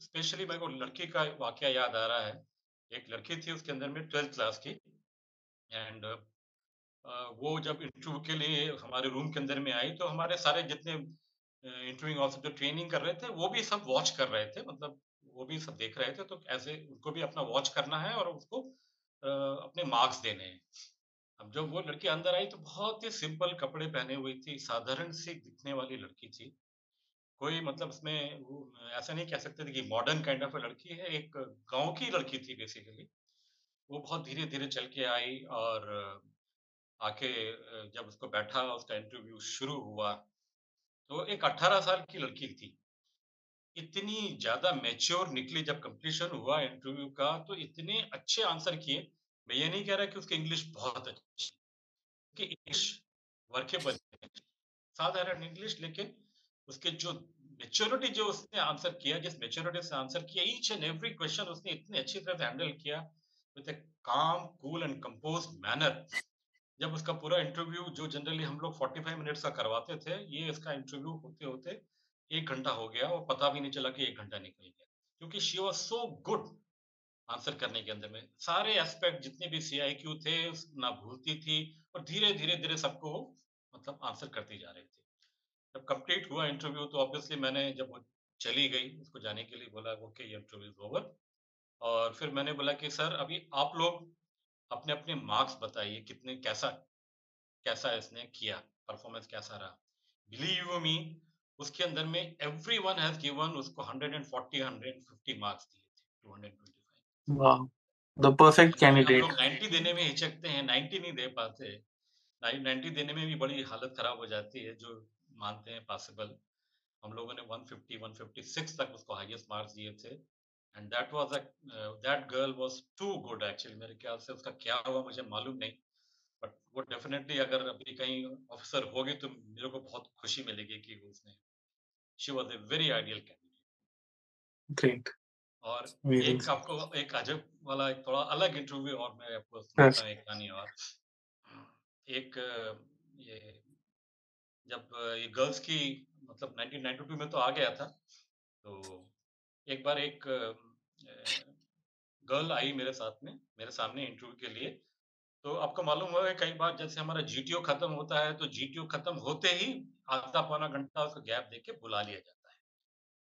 स्पेशली मेरे को लड़की का वाकया याद आ रहा है। एक लड़की थी उसके अंदर में ट्वेल्थ क्लास की एंड वो जब इंटरव्यू के लिए हमारे रूम के अंदर में आई तो हमारे सारे जितने इंटरव्यूइंग ऑफिसर जो ट्रेनिंग कर रहे थे, वो भी सब वॉच कर रहे थे मतलब वो भी सब देख रहे थे तो ऐसे उनको भी अपना वॉच करना है और उसको अपने मार्क्स देने हैं। अब जब वो लड़की अंदर आई तो बहुत ही सिंपल कपड़े पहने हुई थी, साधारण सी दिखने वाली लड़की थी। कोई मतलब उसमें वो, ऐसा नहीं कह सकते थे कि मॉडर्न काइंड ऑफ़ लड़की है, एक गाँव की लड़की थी बेसिकली वो बहुत धीरे धीरे चल के आई और, आके, जब उसको बैठा, उसका इंटरव्यू शुरू हुआ तो एक 18 साल की लड़की थी। इतनी ज़्यादा मैच्योर निकली जब कंप्लीशन हुआ इंटरव्यू का तो इतने अच्छे आंसर किए। मैं ये नहीं कह रहा कि उसकी इंग्लिश बहुत अच्छी इंग्लिश वर्केबल साधारण इंग्लिश लेकिन उसके जो मेच्योरिटी जो उसने आंसर किया, जिस मेच्योरिटी से आंसर किया ईच एंड एवरी क्वेश्चन उसने इतनी अच्छी तरह से हैंडल किया विद ए काम कूल एंड कंपोज मैनर जब उसका पूरा इंटरव्यू जो जनरली हम लोग 45 मिनट्स का करवाते थे, ये इसका इंटरव्यू होते होते एक घंटा हो गया और पता भी नहीं चला कि एक घंटा निकल गया। क्योंकि she was so good answer करने के अंदर में। सारे एस्पेक्ट जितने भी सी आई क्यू थे, ना भूलती थी और धीरे धीरे धीरे सबको मतलब आंसर करती जा रही थी। जब कंप्लीट हुआ इंटरव्यू तो ऑब्वियसली मैंने जब वो चली गई उसको जाने के लिए बोला ओके ये इंटरव्यू इज़ ओवर और फिर मैंने बोला कि सर अभी आप लोग अपने अपने मार्क्स बताइए कितने कैसा कैसा इसने किया परफॉर्मेंस कैसा रहा? बिलीव यू मी उसके अंदर में एवरी वन हैज़ गिवन उसको 140 150 मार्क्स दिए थे 225 वाह द परफेक्ट हम कैंडिडेट लोग 90 देने में हिचकते हैं 90 नहीं दे पाते। 90 देने में भी बड़ी हालत खराब हो जाती है जो मानते हैं पॉसिबल हम लोगों ने 150 156 तक उसको हाईएस्ट मार्क्स दिए थे and that was uh that girl was too good actually मेरे ख्याल से उसका क्या हुआ मुझे मालूम नहीं बट वो डेफिनेटली अगर अभी कहीं ऑफिसर होगी तो मेरे को बहुत खुशी मिलेगी कि उसने she was a very ideal candidate great और एक आपको एक अजब वाला एक थोड़ा अलग इंटरव्यू और मैं आपको सुनाता हूँ एक कहानी और। एक ये जब ये गर्ल्स की मतलब 1992 में तो आ गया था तो एक बार एक गर्ल आई मेरे साथ में मेरे सामने इंटरव्यू के लिए तो आपको मालूम होगा कई बार जैसे हमारा जीटीओ खत्म होता है, तो जीटीओ खत्म होते ही आधा पौना घंटा उसको गैप देके बुला लिया जाता है।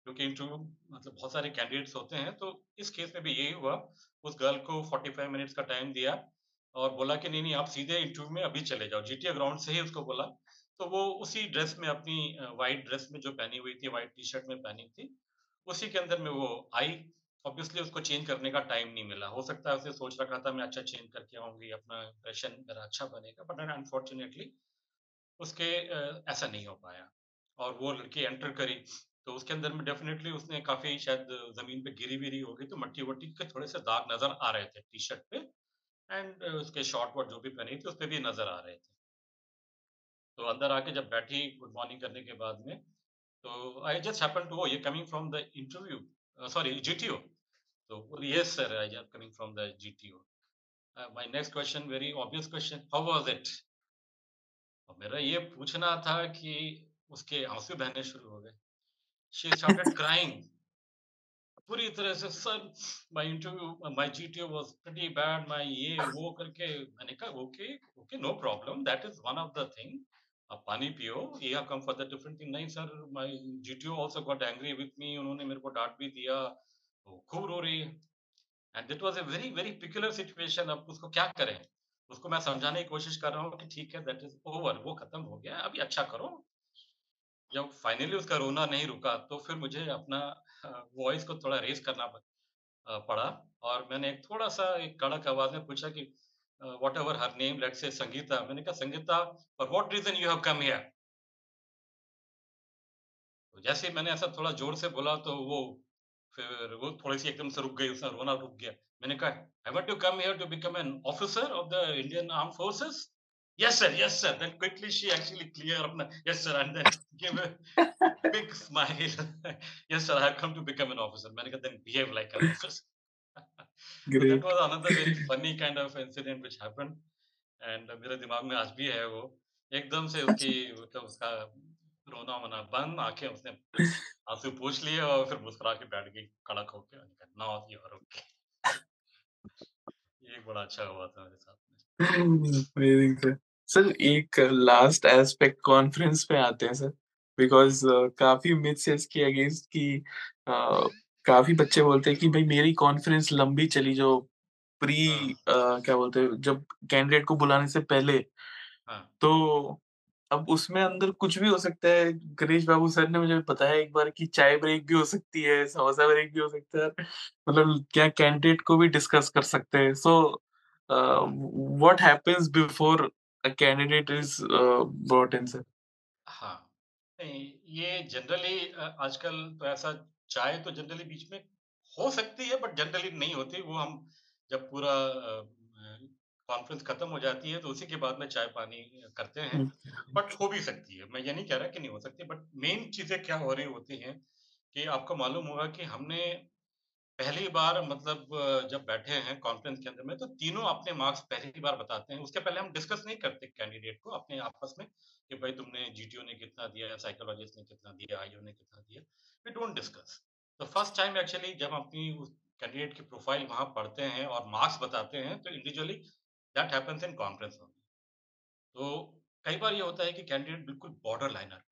क्योंकि इंटरव्यू मतलब बहुत सारे कैंडिडेट्स होते हैं, तो इस केस में भी यही हुआ। उस गर्ल को 45 मिनट्स का टाइम दिया और बोला कि नहीं, नहीं आप सीधे इंटरव्यू में अभी चले जाओ। जीटीए ग्राउंड से ही उसको बोला। तो वो उसी ड्रेस में अपनी वाइट ड्रेस में जो पहनी हुई थी, वाइट टी-शर्ट में पहनी थी, उसी के अंदर में वो आई। ऑब्वियसली उसको चेंज करने का टाइम नहीं मिला। हो सकता है उसे सोच रखा था मैं अच्छा चेंज करके आऊँगी अपना इम्प्रेशन मेरा अच्छा बनेगा, बट अनफॉर्चुनेटली उसके ऐसा नहीं हो पाया। और वो लड़की एंटर करी, तो उसके अंदर में डेफ़िनेटली उसने काफ़ी शायद ज़मीन पे गिरी-विरी होगी, तो मट्टी-वट्टी के थोड़े से दाग नज़र आ रहे थे टी-शर्ट पे एंड उसके शॉर्ट वॉट जो भी पहनी थी, उस पर भी नज़र आ रहे थे। तो अंदर आके जब बैठी गुड मॉर्निंग करने के बाद में, तो आई जस्ट हैपेंड टू वो ये coming from the interview sorry GTO. तो yes sir, I am coming from the GTO. Uh, my next question very obvious question, how was it? और मेरा ये पूछना था कि उसके आँसू बहने शुरू हो गए। She started crying. पूरी तरह से sir my interview my GTO was pretty bad, my ये वो करके मैंने कहा okay, okay no problem that is one of the thing. आप पानी पियो, you have come for the different thing. नहीं sir, my GTO also got angry with me, उन्होंने मेरे को डाँट भी दिया। खूब रो रही है। And it was a very, very peculiar situation अब उसको क्या करें? उसको मैं समझाने की कोशिश कर रहा हूँ कि ठीक है दैट इज़ ओवर, वो खत्म हो गया, अभी अच्छा करो। जब फाइनली उसका रोना नहीं रुका, तो फिर मुझे अपना वॉइस को थोड़ा रेज़ करना पड़ा और मैंने एक थोड़ा-सा एक कड़क आवाज़ में पूछा कि अ, whatever her name let's say Sangeeta. मैंने कहा Sangeeta for what reason you have come here? तो जैसे मैंने ऐसा थोड़ा ज़ोर से बोला तो वो फिर वो थोड़ी-सी एकदम से रुक गई, उसका रोना रुक गया। मैंने कहा, "haven't you come here to become an officer of the Indian armed forces?" "Yes sir, yes sir." Then quickly she actually clear अपना yes sir and then give a big smile. "Yes sir, I have come to become an officer." मैंने कहा, "then behave like an officer." So that was another very funny kind of incident which happened and मेरे दिमाग में आज भी है वो। एकदम से उसकी मतलब उसका रोना-वोना बंद, आँखें उसने आँसू पोंछ लिए और फिर मुस्कुरा के बैठ गई कड़क होके। मैंने नाउ यू आर ओके। ये बड़ा अच्छा हुआ था मेरे साथ में। Amazing sir. सर एक लास्ट एस्पेक्ट कॉन्फ्रेंस पे आते हैं सर बिकॉज़ uh, काफ़ी मिथ्स इसके अगेंस्ट की काफ़ी बच्चे बोलते हैं कि भई मेरी कॉन्फ्रेंस लंबी चली जो प्री हाँ, अ, क्या बोलते हैं जब कैंडिडेट को बुलाने से पहले हाँ, तो अब उसमें अंदर कुछ भी हो सकता है। गणेश बाबू सर ने मुझे बताया एक बार कि चाय ब्रेक भी हो सकती है, समोसा ब्रेक भी हो सकता है। मतलब क्या कैंडिडेट को भी डिस्कस कर सकते हैं। So what happens before a candidate is brought in sir? हाँ। नहीं, ये जनरली आजकल तो ऐसा चाय तो जनरली बीच में हो सकती है बट जनरली नहीं होती। वो हम जब पूरा कॉन्फ्रेंस खत्म हो जाती है तो उसी के बाद में चाय-पानी करते हैं। बट हो भी सकती है। मैं ये नहीं कह रहा कि नहीं हो सकती बट मेन चीज़ें क्या हो रही होती हैं कि आपको मालूम होगा कि हमने पहली बार मतलब जब बैठे हैं कॉन्फ्रेंस के अंदर में तो तीनों अपने मार्क्स पहली बार बताते हैं। उसके पहले हम डिस्कस नहीं करते कैंडिडेट को अपने आपस में कि भाई तुमने जीटीओ ने कितना दिया, साइकोलॉजिस्ट ने कितना दिया, आईओ ने कितना दिया। We don't discuss. तो फ़र्स्ट टाइम एक्चुअली जब अपनी उस कैंडिडेट की प्रोफ़ाइल वहाँ पढ़ते हैं और मार्क्स बताते हैं तो individually that happens in conference. तो कई बार ये होता है कि कैंडिडेट बिल्कुल border liner.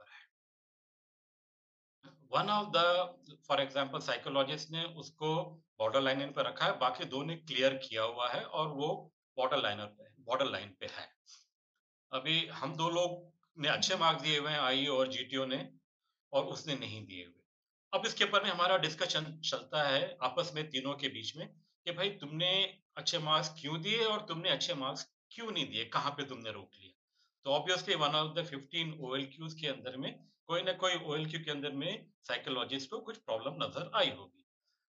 One of the for example psychologist ने उसको बॉर्डर लाइन पे रखा है, बाकी 2 ने क्लियर किया हुआ है और वो बॉर्डर लाइनर पे बॉर्डर लाइन पे है। अभी हम 2 लोग ने अच्छे मार्क्स दिए हुए हैं आईओ और जीटीओ ने और उसने नहीं दिए हुए। अब इसके ऊपर में हमारा डिस्कशन चलता है आपस में तीनों के बीच में कि भाई तुमने अच्छे मार्क्स क्यों दिए और तुमने अच्छे मार्क्स क्यों नहीं दिए? कहाँ पे तुमने रोक लिया? तो obviously one of the 15 OLQs के अंदर में कोई ना कोई ओएलक्यू के अंदर में साइकोलॉजिस्ट को कुछ प्रॉब्लम नज़र आई होगी।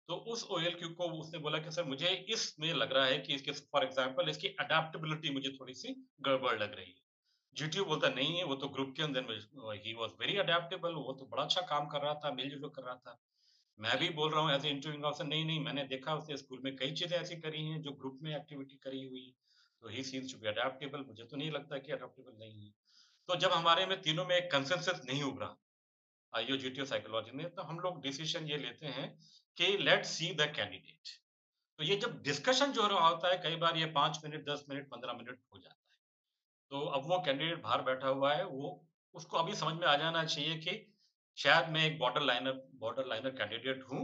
तो उस ओएलक्यू को उसने बोला कि सर मुझे इसमें लग रहा है कि इसके फॉर एग्जांपल इसकी अडैप्टेबिलिटी मुझे थोड़ी-सी गड़बड़ लग रही है। जीटीओ बोलता नहीं है, वो तो ग्रुप के अंदर में ही वाज़ वेरी अडैप्टेबल वो तो बड़ा अच्छा काम कर रहा था, मिल-जुल कर रहा था। मैं भी बोल रहा हूँ एज़ ए इंटरव्यूइंग ऑफिसर नहीं, नहीं मैंने देखा उसने स्कूल में कई चीज़ें ऐसी करी हैं जो ग्रुप में एक्टिविटी करी हुई तो he seems to be adaptable मुझे तो नहीं लगता कि अडैप्टेबल नहीं है। तो जब हमारे में तीनों में एक कंसेंसस नहीं उभरा, आईओ, जीटीओ, साइकोलॉजी में, तो हम लोग डिसीज़न ये लेते हैं कि लेट्स सी द कैंडिडेट। तो ये जब डिस्कशन जो रहा होता है कई बार ये 5 मिनट, 10 मिनट, 15 मिनट हो जाता है। तो अब वो कैंडिडेट बाहर बैठा हुआ है, वो उसको अभी समझ में आ जाना चाहिए कि शायद मैं एक border liner border liner candidate हूँ।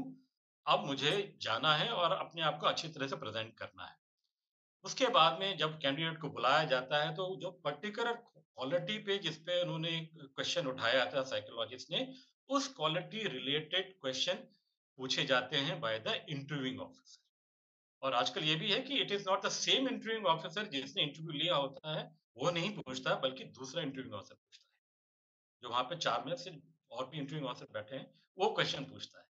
अब मुझे जाना है और अपने आप को अच्छी तरह से प्रेज़ेंट करना है। उसके बाद में जब कैंडिडेट को बुलाया जाता है, तो जो पर्टिकुलर क्वालिटी पे जिस पे उन्होंने क्वेश्चन उठाया था साइकोलॉजिस्ट ने, उस क्वालिटी रिलेटेड क्वेश्चन पूछे जाते हैं बाय द इंटरव्यूइंग ऑफिसर। और आजकल ये भी है कि it is not the same interviewing officer जिसने इंटरव्यू लिया होता है, वो नहीं पूछता बल्कि दूसरा इंटरव्यूइंग ऑफिसर पूछता है। जो वहाँ पे 4 में से और भी इंटरव्यूइंग ऑफिसर बैठे हैं, वो क्वेश्चन पूछता है,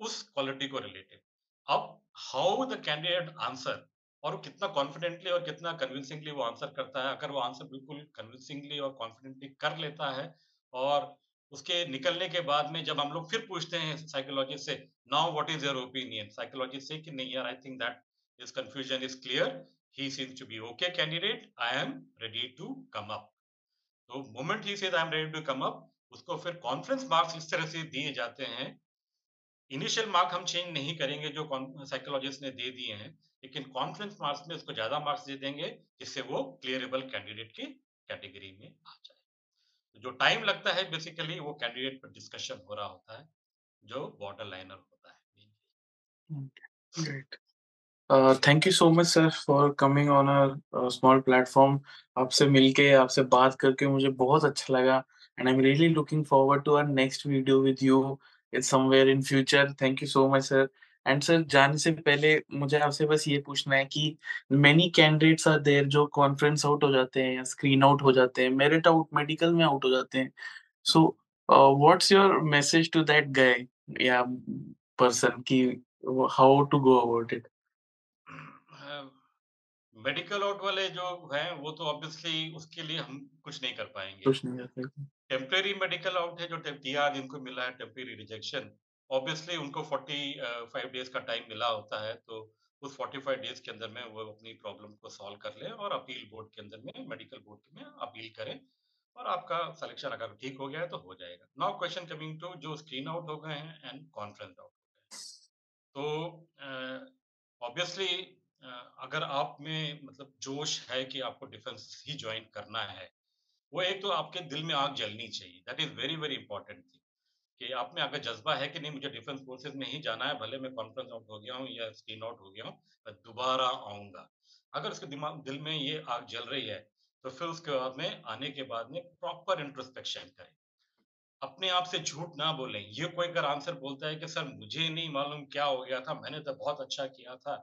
उस क्वालिटी को रिलेटेड। अब हाउ द कैंडिडेट आंसर और वो कितना कॉन्फिडेंटली और कितना कन्विंसिंगली वो आंसर करता है। अगर वो आंसर बिल्कुल कन्विंसिंगली और कॉन्फिडेंटली कर लेता है और उसके निकलने के बाद में जब हम लोग फिर पूछते हैं साइकोलॉजिस्ट से, now what is your opinion? Psychologist से कि नहीं यार I think that this confusion is clear, he seems to be okay candidate, I am ready to come up. तो moment he says I am ready to come up, उसको फिर कॉन्फ्रेंस मार्क्स इस तरह से दिए जाते हैं। इनिशियल मार्क हम चेंज नहीं करेंगे जो साइकोलॉजिस्ट ने दे दिए हैं, लेकिन कॉन्फ्रेंस मार्क्स में उसको ज़्यादा मार्क्स दे देंगे जिससे वो क्लियरेबल कैंडिडेट की कैटेगरी में आ जाए। तो जो टाइम लगता है बेसिकली वो कैंडिडेट पर डिस्कशन हो रहा होता है जो बॉर्डर लाइनर होता है thank you so much sir for coming on our small platform आपसे मिलके आपसे बात करके मुझे बहुत अच्छा लगा and I am really looking forward to our next video with you it's somewhere in future thank you so much sir and sir जाने से पहले मुझे आपसे बस ये पूछना है कि मेनी कैंडिडेट्स आर देयर जो कॉन्फ्रेंस आउट हो जाते हैं या स्क्रीन आउट हो जाते हैं मेरिट आउट मेडिकल में आउट हो जाते हैं। So what's your message to that guy या पर्सन कि how to go about it medical out वाले जो हैं वो तो ऑब्वियसली उसके लिए हम कुछ नहीं कर पाएँगे। कुछ नहीं कर सकते टेम्परेरी मेडिकल आउट है जो टीआर जिनको मिला है टेम्परेरी रिजेक्शन ऑब्वियसली उनको 45 डेज़ का टाइम मिला होता है तो उस 45 डेज़ के अंदर में वो अपनी प्रॉब्लम को सॉल्व कर लें और अपील बोर्ड के अंदर में मेडिकल बोर्ड में अपील करें और आपका सिलेक्शन अगर ठीक हो गया है तो हो जाएगा। नाउ क्वेश्चन कमिंग टू जो स्क्रीन आउट हो गए हैं एंड कॉन्फ्रेंस आउट हो गए तो ऑब्वियसली uh, अगर आप में मतलब जोश है कि आपको डिफेंस ही ज्वाइन करना है वो एक तो आपके दिल में आग जलनी चाहिए। That is very very important thing कि आप में अगर जज्बा है कि नहीं, मुझे डिफेंस फोर्सेस में ही जाना है, भले मैं कॉन्फ्रेंस आउट हो गया हूँ या स्क्रीन आउट हो गया हूँ, मैं दोबारा आऊँगा। अगर उसके दिमाग, दिल में ये आग जल रही है तो फिर उसके बाद में, आने के बाद में प्रॉपर इंट्रोस्पेक्शन करें। अपने आप से झूठ ना बोलें। ये कोई अगर आंसर बोलता है कि, सर, मुझे नहीं मालूम क्या हो गया था, मैंने तो बहुत अच्छा किया था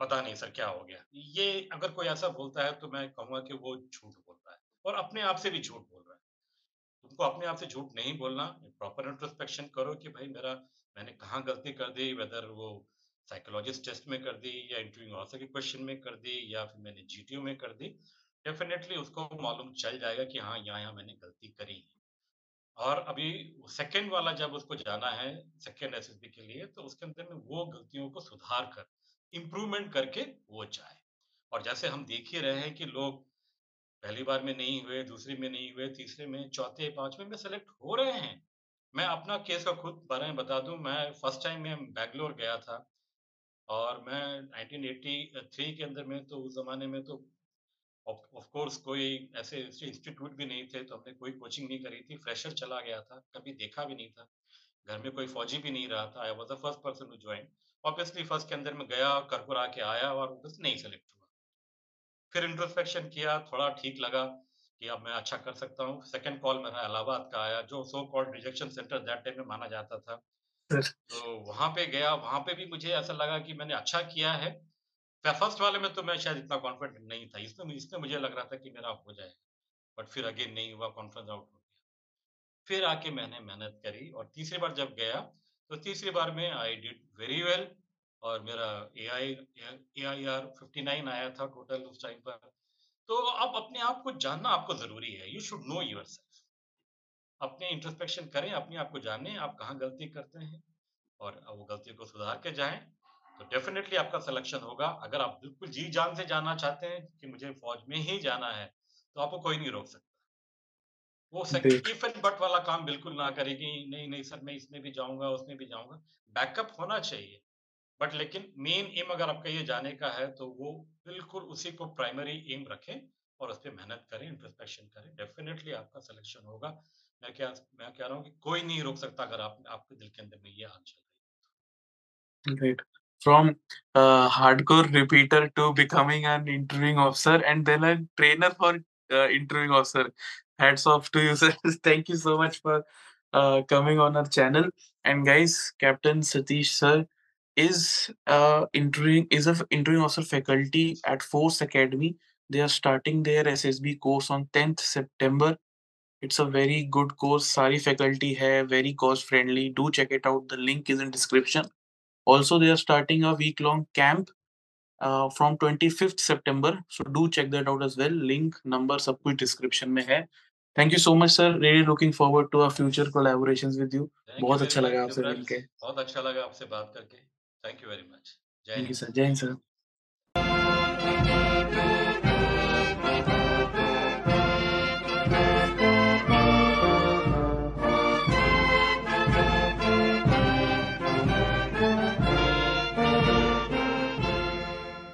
पता नहीं सर क्या हो गया। ये अगर कोई ऐसा बोलता है तो मैं कहूँगा कि वो झूठ बोल रहा है और अपने आप से भी झूठ बोल रहा है। तुमको अपने आप से झूठ नहीं बोलना प्रॉपर इंट्रोस्पेक्शन करो कि भाई मेरा, मैंने कहाँ गलती कर दी वेदर वो साइकोलॉजिस्ट टेस्ट में कर दी या इंटरव्यू ऑफिसर के क्वेश्चन में कर दी या फिर मैंने जीटीओ में कर दी डेफिनेटली उसको मालूम चल जाएगा कि हाँ यहाँ यहाँ मैंने गलती करी है। और अभी सेकेंड वाला जब उसको जाना है सेकेंड एस के लिए तो उसके अंदर में वो गलतियों को सुधार कर इम्प्रूवमेंट करके वो जाए। और जैसे हम देख ही रहे हैं कि लोग पहली बार में नहीं हुए, दूसरी में नहीं हुए, तीसरे में, चौथे, पाँचवें में सेलेक्ट हो रहे हैं। मैं अपना केस का खुद बारे में बता दूँ, मैं फ़र्स्ट टाइम में बैंगलोर गया था और मैं 1983 के अंदर में तो उस जमाने में तो ऑफ़ कोर्स कोई ऐसे इंस्टीट्यूट भी नहीं थे तो हमने कोई कोचिंग नहीं करी थी। फ्रेशर चला गया था, कभी देखा भी नहीं था। घर में कोई फौजी भी नहीं रहा था। I was the first person to join obviously first के अंदर में गया करकुरा के आया और नहीं सेलेक्ट हुआ। फिर इंट्रोस्पेक्शन किया थोड़ा ठीक लगा कि अब मैं अच्छा कर सकता हूँ। सेकंड कॉल मेरा इलाहाबाद का आया जो so called rejection centre that time में माना जाता था। तो वहाँ पे गया वहाँ पे भी मुझे ऐसा लगा कि मैंने अच्छा किया है। फ़र्स्ट वाले में तो मैं शायद इतना कॉन्फिडेंट नहीं था। इसमें इसमें मुझे लग रहा था कि मेरा हो जाएगा बट फिर अगेन नहीं हुआ कॉन्फ्रेंस आउट हो गया। फिर आके मैंने मेहनत करी और तीसरी बार जब गया तो तीसरी बार में आई डिड वेरी वेल और मेरा A I A I R fifty nine आया था टोटल उस टाइम पर। तो आप अपने आप को जानना आपको ज़रूरी है। You should know yourself अपने इंट्रोस्पेक्शन करें अपने आप को जानें आप कहाँ गलती करते हैं और वो गलती को सुधार के जाएँ। तो डेफिनेटली आपका सिलेक्शन होगा। अगर आप बिल्कुल जी जान से जाना चाहते हैं कि मुझे फौज में ही जाना है तो आपको कोई नहीं रोक सकता। वो इफ़ एंड बट वाला काम बिल्कुल ना करेगी। नहीं नहीं सर मैं इसमें भी जाऊँगा उसमें भी जाऊँगा। बैकअप होना चाहिए। बट लेकिन मेन एम अगर आपका ये जाने का है तो वो बिल्कुल उसी को प्राइमरी एम रखें और उस पर मेहनत करें इंट्रोस्पेक्शन करें डेफिनेटली आपका सिलेक्शन होगा मैं क्या मैं कह रहा हूँ कि कोई नहीं रोक सकता अगर आप आपके दिल के अंदर में ये आन चल रही है Great. From uh, hardcore repeater to becoming an interviewing officer and then a trainer for uh, interviewing officer. Hats off to you, sir. Thank you so much for uh, coming on our channel. And guys, Captain Satish sir is uh, interviewing is a interviewing officer faculty at Force Academy. They are starting their SSB course on 10th September. It's a very good course. Sari faculty hai very cost friendly. Do check it out. The link is in description. Also, they are starting a week long camp uh, from 25th September. So do check that out as well. Link, number, सब कुछ description में है. Thank you so much, sir. Really looking forward to our future collaborations with you. Thank you बहुत अच्छा लगा आपसे Yuvraj. मिलके. बहुत अच्छा लगा आपसे बात करके Thank you very much. Jai Thank you, sir. Sir.